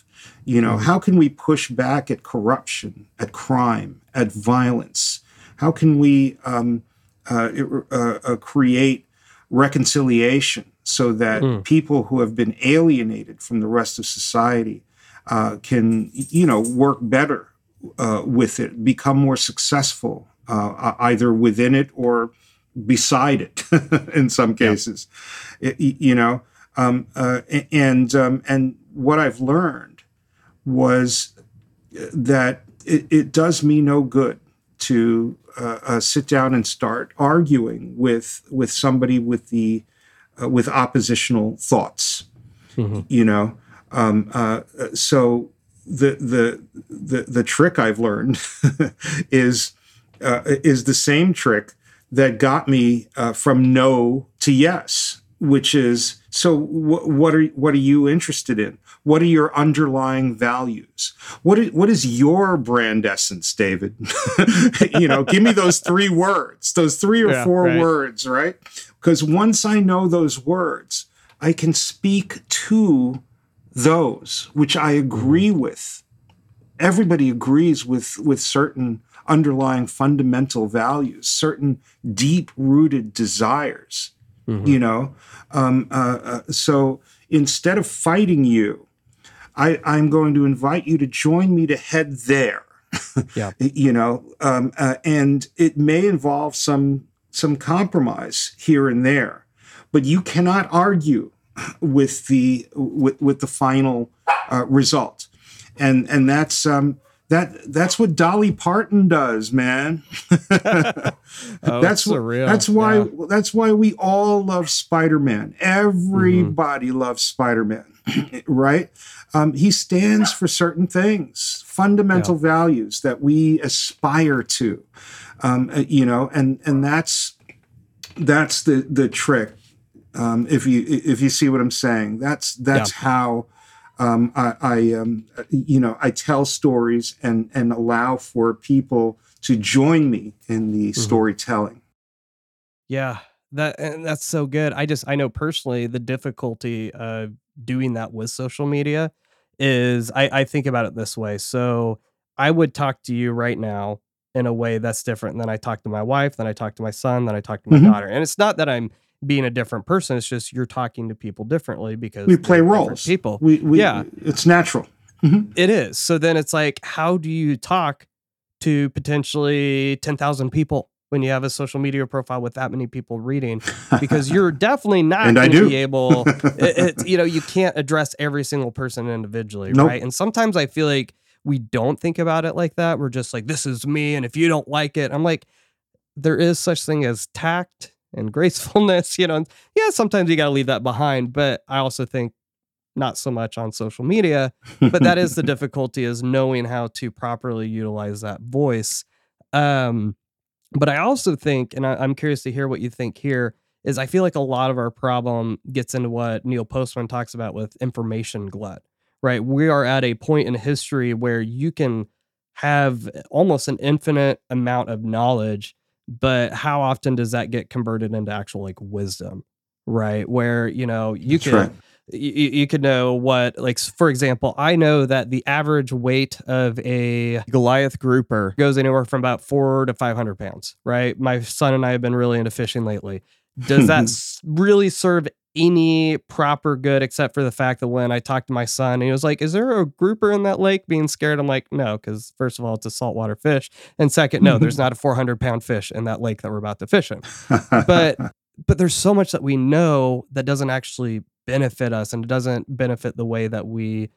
you know, mm-hmm. how can we push back at corruption, at crime, at violence? How can we um, uh, uh, uh, create reconciliation so that mm. people who have been alienated from the rest of society uh, can, you know, work better uh, with it, become more successful, uh, either within it or beside it, in some cases, yeah. it, you know. Um, and um, and what I've learned was that it, it does me no good to uh, uh, sit down and start arguing with with somebody with the uh, with oppositional thoughts. Mm-hmm. You know, um, uh, so the the the the trick I've learned is uh, is the same trick that got me uh, from no to yes, which is so. what are what are you interested in? What are your underlying values? What is, what is your brand essence, David? you know, give me those three words, those three or yeah, four right. words, right? Because once I know those words, I can speak to those which I agree with. Everybody agrees with with certain underlying fundamental values, certain deep rooted desires. Mm-hmm. You know, um, uh, uh, so instead of fighting you I, I'm going to invite you to join me to head there. yeah. you know, um, uh, and it may involve some some compromise here and there, but you cannot argue with the with, with the final uh, result, and and that's um, that that's what Dolly Parton does, man. oh, that's surreal. That's why yeah. that's why we all love Spider-Man. Everybody mm-hmm. loves Spider-Man, right? Um, he stands for certain things, fundamental yeah. values that we aspire to, um, uh, you know, and and that's that's the the trick. Um, if you if you see what I'm saying, that's that's yeah. how um, I, I um, you know I tell stories and and allow for people to join me in the mm-hmm. storytelling. Yeah, that and that's so good. I just I know personally the difficulty of doing that with social media is I, I think about it this way. So I would talk to you right now in a way that's different than I talk to my wife, then I talk to my son, then I talk to my mm-hmm. daughter. And it's not that I'm being a different person. It's just you're talking to people differently because we play roles. People, we, we, yeah, it's natural. Mm-hmm. It is. So then it's like, how do you talk to potentially ten thousand people when you have a social media profile with that many people reading because you're definitely not going to be able it, it- you know you can't address every single person individually Nope. right and sometimes i feel like we don't think about it like that. We're just like this is me and if you don't like it i'm like there is such thing as tact and gracefulness you know? Yeah sometimes you got to leave that behind but i also think not so much on social media but that is the difficulty is knowing how to properly utilize that voice. Um but i also think and I, i'm curious to hear what you think here is i feel like a lot of our problem gets into what neil postman talks about with information glut right? We are at a point in history where you can have almost an infinite amount of knowledge but how often does that get converted into actual like wisdom right? Where you know you That's can right. you, you could know what like for example i know that the average weight of a goliath grouper goes anywhere from about four to 500 pounds right? My son and i have been really into fishing lately. Does that really serve any proper good except for the fact that when i talked to my son and he was like is there a grouper in that lake being scared? I'm like no because first of all it's a saltwater fish and second no there's not a 400 pound fish in that lake that we're about to fish in. But but there's so much that we know that doesn't actually benefit us and it doesn't benefit the way that we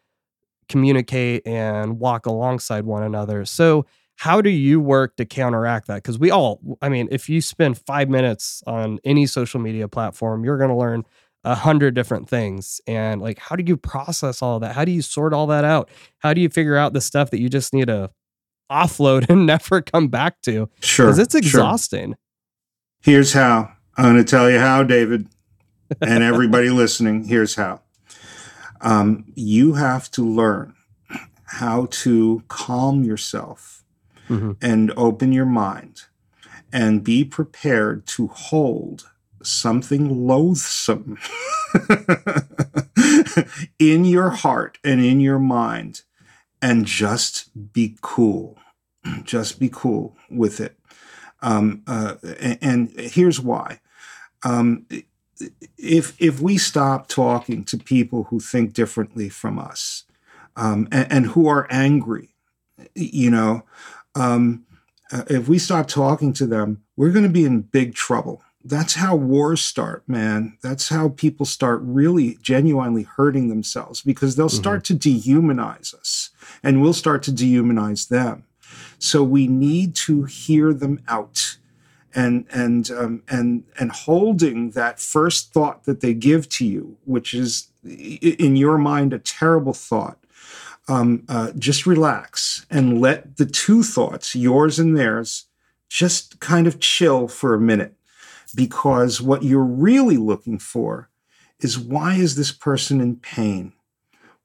communicate and walk alongside one another. So how do you work to counteract that? Because we all i mean if you spend five minutes on any social media platform you're going to learn a hundred different things and like how do you process all that how do you sort all that out how do you figure out the stuff that you just need to offload and never come back to sure. because it's sure. exhausting Here's how. I'm going to tell you how, David, and everybody listening. Here's how. Um, you have to learn how to calm yourself Mhm. and open your mind and be prepared to hold something loathsome in your heart and in your mind and just be cool. Just be cool with it. Um, uh, and, and here's why. Um, if if we stop talking to people who think differently from us um, and, and who are angry, you know, um, uh, if we stop talking to them, we're going to be in big trouble. That's how wars start, man. That's how people start really genuinely hurting themselves because they'll start to dehumanize us and we'll start to dehumanize them. So we need to hear them out and and um, and and holding that first thought that they give to you, which is in your mind a terrible thought. Um, uh, just relax and let the two thoughts, yours and theirs, just kind of chill for a minute, because what you're really looking for is why is this person in pain?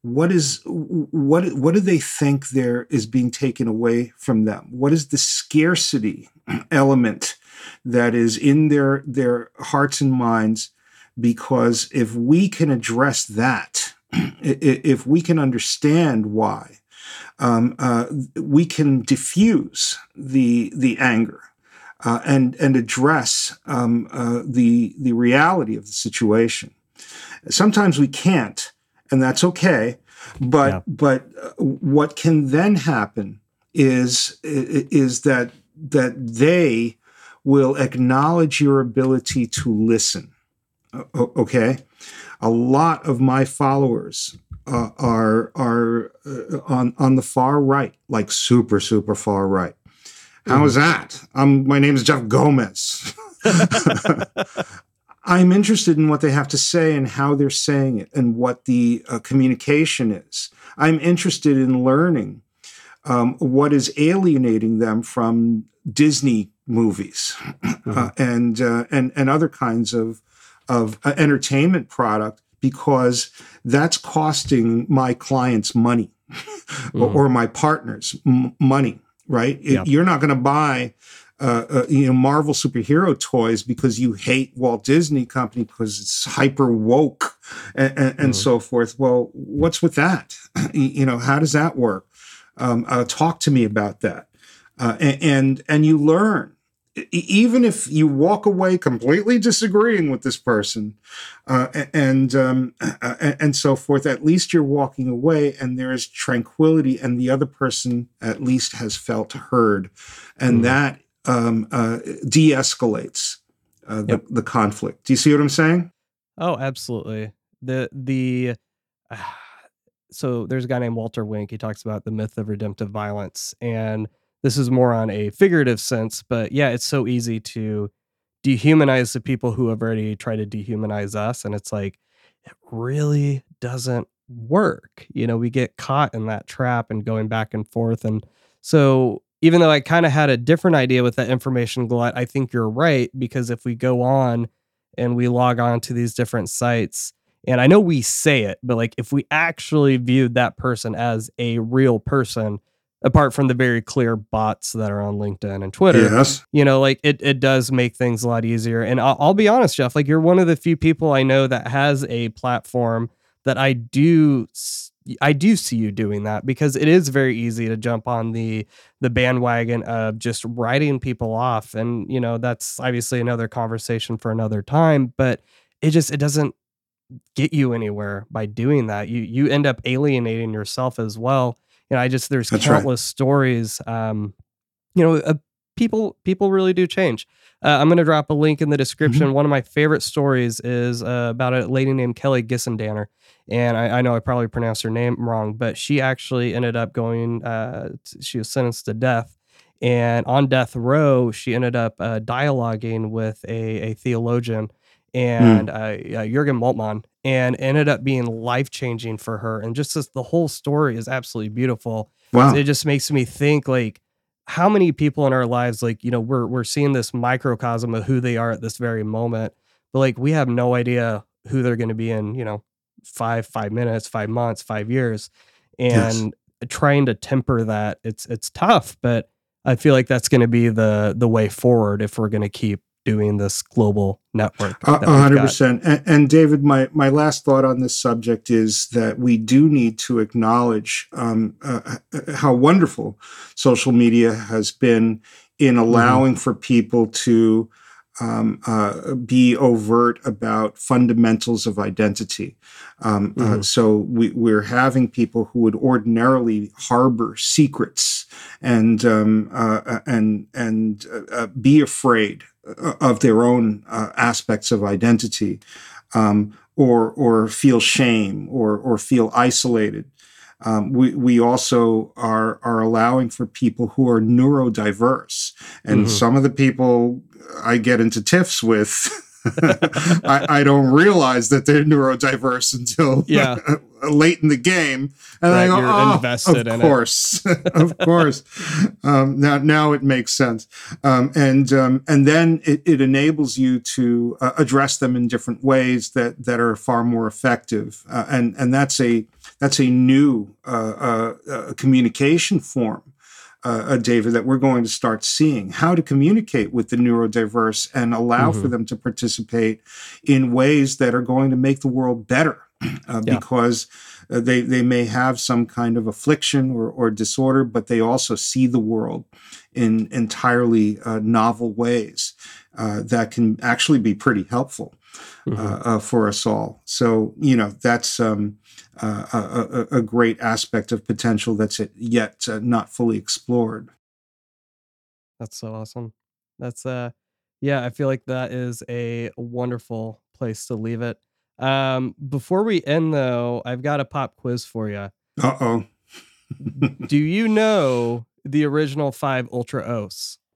What is what what do they think there is being taken away from them? What is the scarcity element that is in their their hearts and minds? Because if we can address that, if we can understand why, um, uh, we can diffuse the the anger uh, and and address um, uh, the the reality of the situation. Sometimes we can't, and that's okay. But Yeah. but uh, what can then happen is is that that they will acknowledge your ability to listen. Okay, a lot of my followers uh, are are uh, on on the far right, like super super far right. How is that? Um, my name is Jeff Gomez. I'm interested in what they have to say and how they're saying it and what the uh, communication is. I'm interested in learning um, what is alienating them from Disney movies uh, and uh, and and other kinds of of uh, entertainment product because that's costing my clients money or, or my partners m- money. Right? It- Yeah. You're not going to buy uh, uh, you know Marvel superhero toys because you hate Walt Disney Company because it's hyper woke and, and, and so forth. Well, what's with that? you know, how does that work? Um, uh, talk to me about that. Uh, a- and and you learn even if you walk away completely disagreeing with this person uh, and um, uh, and so forth at least you're walking away and there is tranquility and the other person at least has felt heard and Mhm. that um, uh, de-escalates uh, the, yep. the conflict. Do you see what I'm saying? Oh, absolutely. The the uh, so there's a guy named Walter Wink. He talks about the myth of redemptive violence, and this is more on a figurative sense. But yeah, it's so easy to dehumanize the people who have already tried to dehumanize us, and it's like it really doesn't work. You know, we get caught in that trap and going back and forth, and so even though I kind of had a different idea with that information glut, I think you're right because if we go on and we log on to these different sites, and I know we say it, but like if we actually viewed that person as a real person, apart from the very clear bots that are on LinkedIn and Twitter, yes. you know, like it, it does make things a lot easier. And I'll, I'll be honest, Jeff, like you're one of the few people I know that has a platform that I do I do see you doing that because it is very easy to jump on the the bandwagon of just writing people off and you know that's obviously another conversation for another time but it just it doesn't get you anywhere by doing that you you end up alienating yourself as well you know I just there's that's countless right. stories um you know uh, people people really do change uh, I'm going to drop a link in the description. Mm-hmm. One of my favorite stories is uh, about a lady named Kelly Gissendanner, And I, I, know I probably pronounced her name wrong, but she actually ended up going, uh, t- she was sentenced to death. And on death row, she ended up uh, dialoguing with a, a theologian and mm. Jurgen Moltmann and ended up being life changing for her. And just this, the whole story is absolutely beautiful. Wow. It just makes me think like, how many people in our lives like you know we're we're seeing this microcosm of who they are at this very moment but like we have no idea who they're going to be in you know five five minutes five months five years and yes. trying to temper that it's it's tough but i feel like that's going to be the the way forward if we're going to keep doing this global network. A hundred percent. And David, my my last thought on this subject is that we do need to acknowledge um, uh, uh how wonderful social media has been in mm-hmm. allowing mm-hmm. for people to um, uh, be overt about fundamentals of identity. Um, uh, mm-hmm. uh, so we, are having people who would ordinarily harbor secrets and um, uh, and and uh, be afraid of their own uh, aspects of identity, um, or or feel shame or or feel isolated. Um, we we also are are allowing for people who are neurodiverse, and mm-hmm. some of the people I get into tiffs with. I, I, don't realize that they're neurodiverse until yeah. late in the game, and right, I go, oh, invested of course, of course. Um, now, now it makes sense, um, and um, and then it, it, enables you to uh, address them in different ways that that are far more effective, uh, and and that's a that's a new uh, uh, uh communication form uh, uh, David, that we're going to start seeing how to communicate with the neurodiverse and allow mm-hmm. for them to participate in ways that are going to make the world better. Uh, yeah. Because uh, they they may have some kind of affliction or, or disorder, but they also see the world in entirely uh, novel ways uh, that can actually be pretty helpful mm-hmm. for us all. So you know that's um, a, a, a, great aspect of potential that's yet uh, not fully explored. That's so awesome. That's uh, yeah, I feel like that is a wonderful place to leave it. Um, before we end though, I've got a pop quiz for you. Uh oh. Do you know the original five Ultra O's?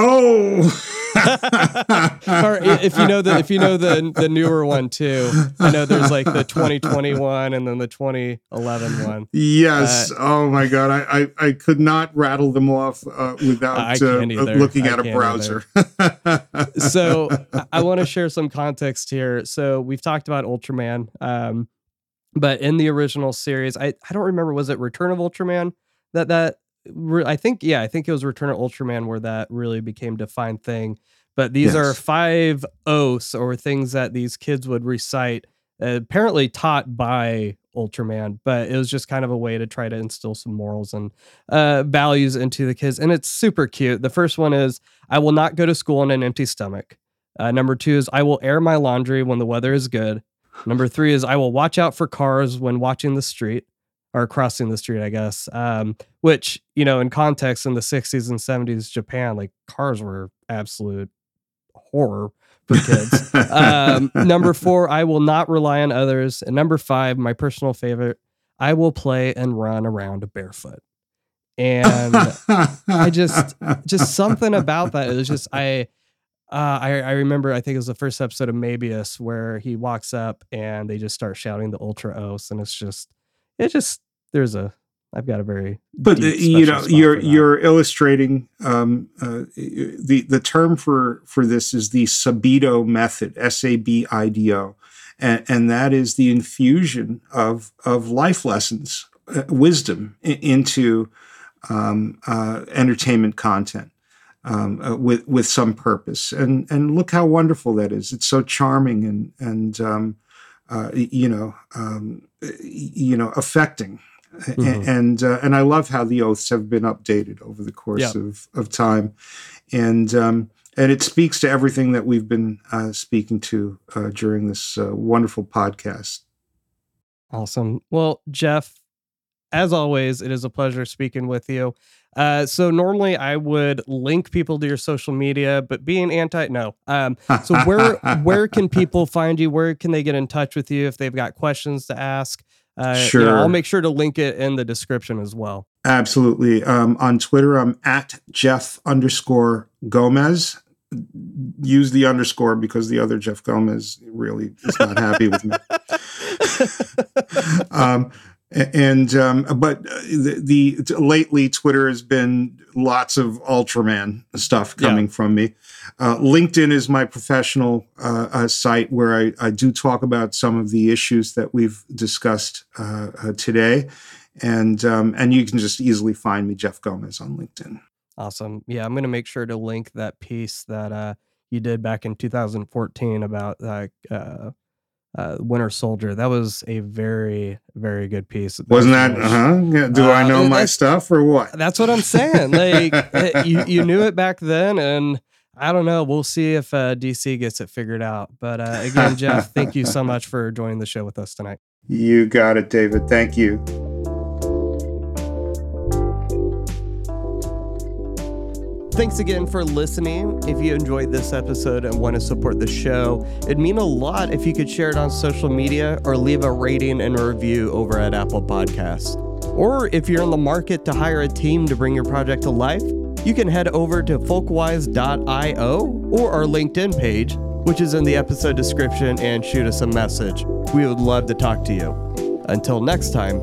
Oh, or if you know the if you know the the newer one too, I know there's like the 2021 and then the 2011 one. Yes. Uh, oh my god, I, I, I could not rattle them off uh, without uh, looking at I a browser. so I want to share some context here. So we've talked about Ultraman, um, but in the original series, I I don't remember was it Return of Ultraman that that I think yeah, I think it was Return of Ultraman where that really became defined thing. But these yes. are five oaths or things that these kids would recite, uh, apparently taught by Ultraman, but it was just kind of a way to try to instill some morals and uh, values into the kids. And it's super cute. The first one is I will not go to school on an empty stomach. Uh, number two is I will air my laundry when the weather is good. Number three is I will watch out for cars when watching the street. Or crossing the street, I guess. Um, which you know, in context, in the '60s and '70s Japan, like cars were absolute horror for kids. um, number four, I will not rely on others. And number five, my personal favorite, I will play and run around barefoot. And I just, just something about that. It was just I. Uh, I, I remember I think it was the first episode of Mebius where he walks up and they just start shouting the Ultra Os and it's just it just there's a I've got a very but the, you know you're you're illustrating um, uh, the the term for for this is the Sabido method S A B I D O and, and that is the infusion of of life lessons uh, wisdom into um, uh, entertainment content um, uh, with with some purpose. And and look how wonderful that is. It's so charming and and um, uh, you know um, you know affecting. Mm-hmm. And uh, and I love how the oaths have been updated over the course yep. of, of time, and um, and it speaks to everything that we've been uh, speaking to uh, during this uh, wonderful podcast. Awesome. Well, Jeff, as always, it is a pleasure speaking with you. Uh, so normally I would link people to your social media, but being anti, no. Um, so where where can people find you? Where can they get in touch with you if they've got questions to ask? Uh, sure. You know, I'll make sure to link it in the description as well. Absolutely. Um, on Twitter, I'm at Jeff underscore Gomez. Use the underscore because the other Jeff Gomez really is not happy with me. um, and um, but uh, the, the, lately Twitter has been lots of Ultraman stuff coming yeah. from me. Uh, LinkedIn is my professional uh, uh, site where I, I, do talk about some of the issues that we've discussed uh, uh, today, and um, and you can just easily find me Jeff Gomez on LinkedIn. Awesome. Yeah, I'm going to make sure to link that piece that you did back in 2014 about uh, Winter Soldier. That was a very, very good piece. Wasn't that? Uh huh. Yeah. Do uh, I know my stuff or what? That's what I'm saying. Like eh, you, you knew it back then, and I don't know. We'll see if uh, DC gets it figured out. But uh, again, Jeff, thank you so much for joining the show with us tonight. You got it, David. Thank you. Thanks again for listening. If you enjoyed this episode and want to support the show, it'd mean a lot if you could share it on social media or leave a rating and a review over at Apple Podcasts. Or if you're in the market to hire a team to bring your project to life, you can head over to folkwise.io or our LinkedIn page, which is in the episode description, and shoot us a message. We would love to talk to you. Until next time,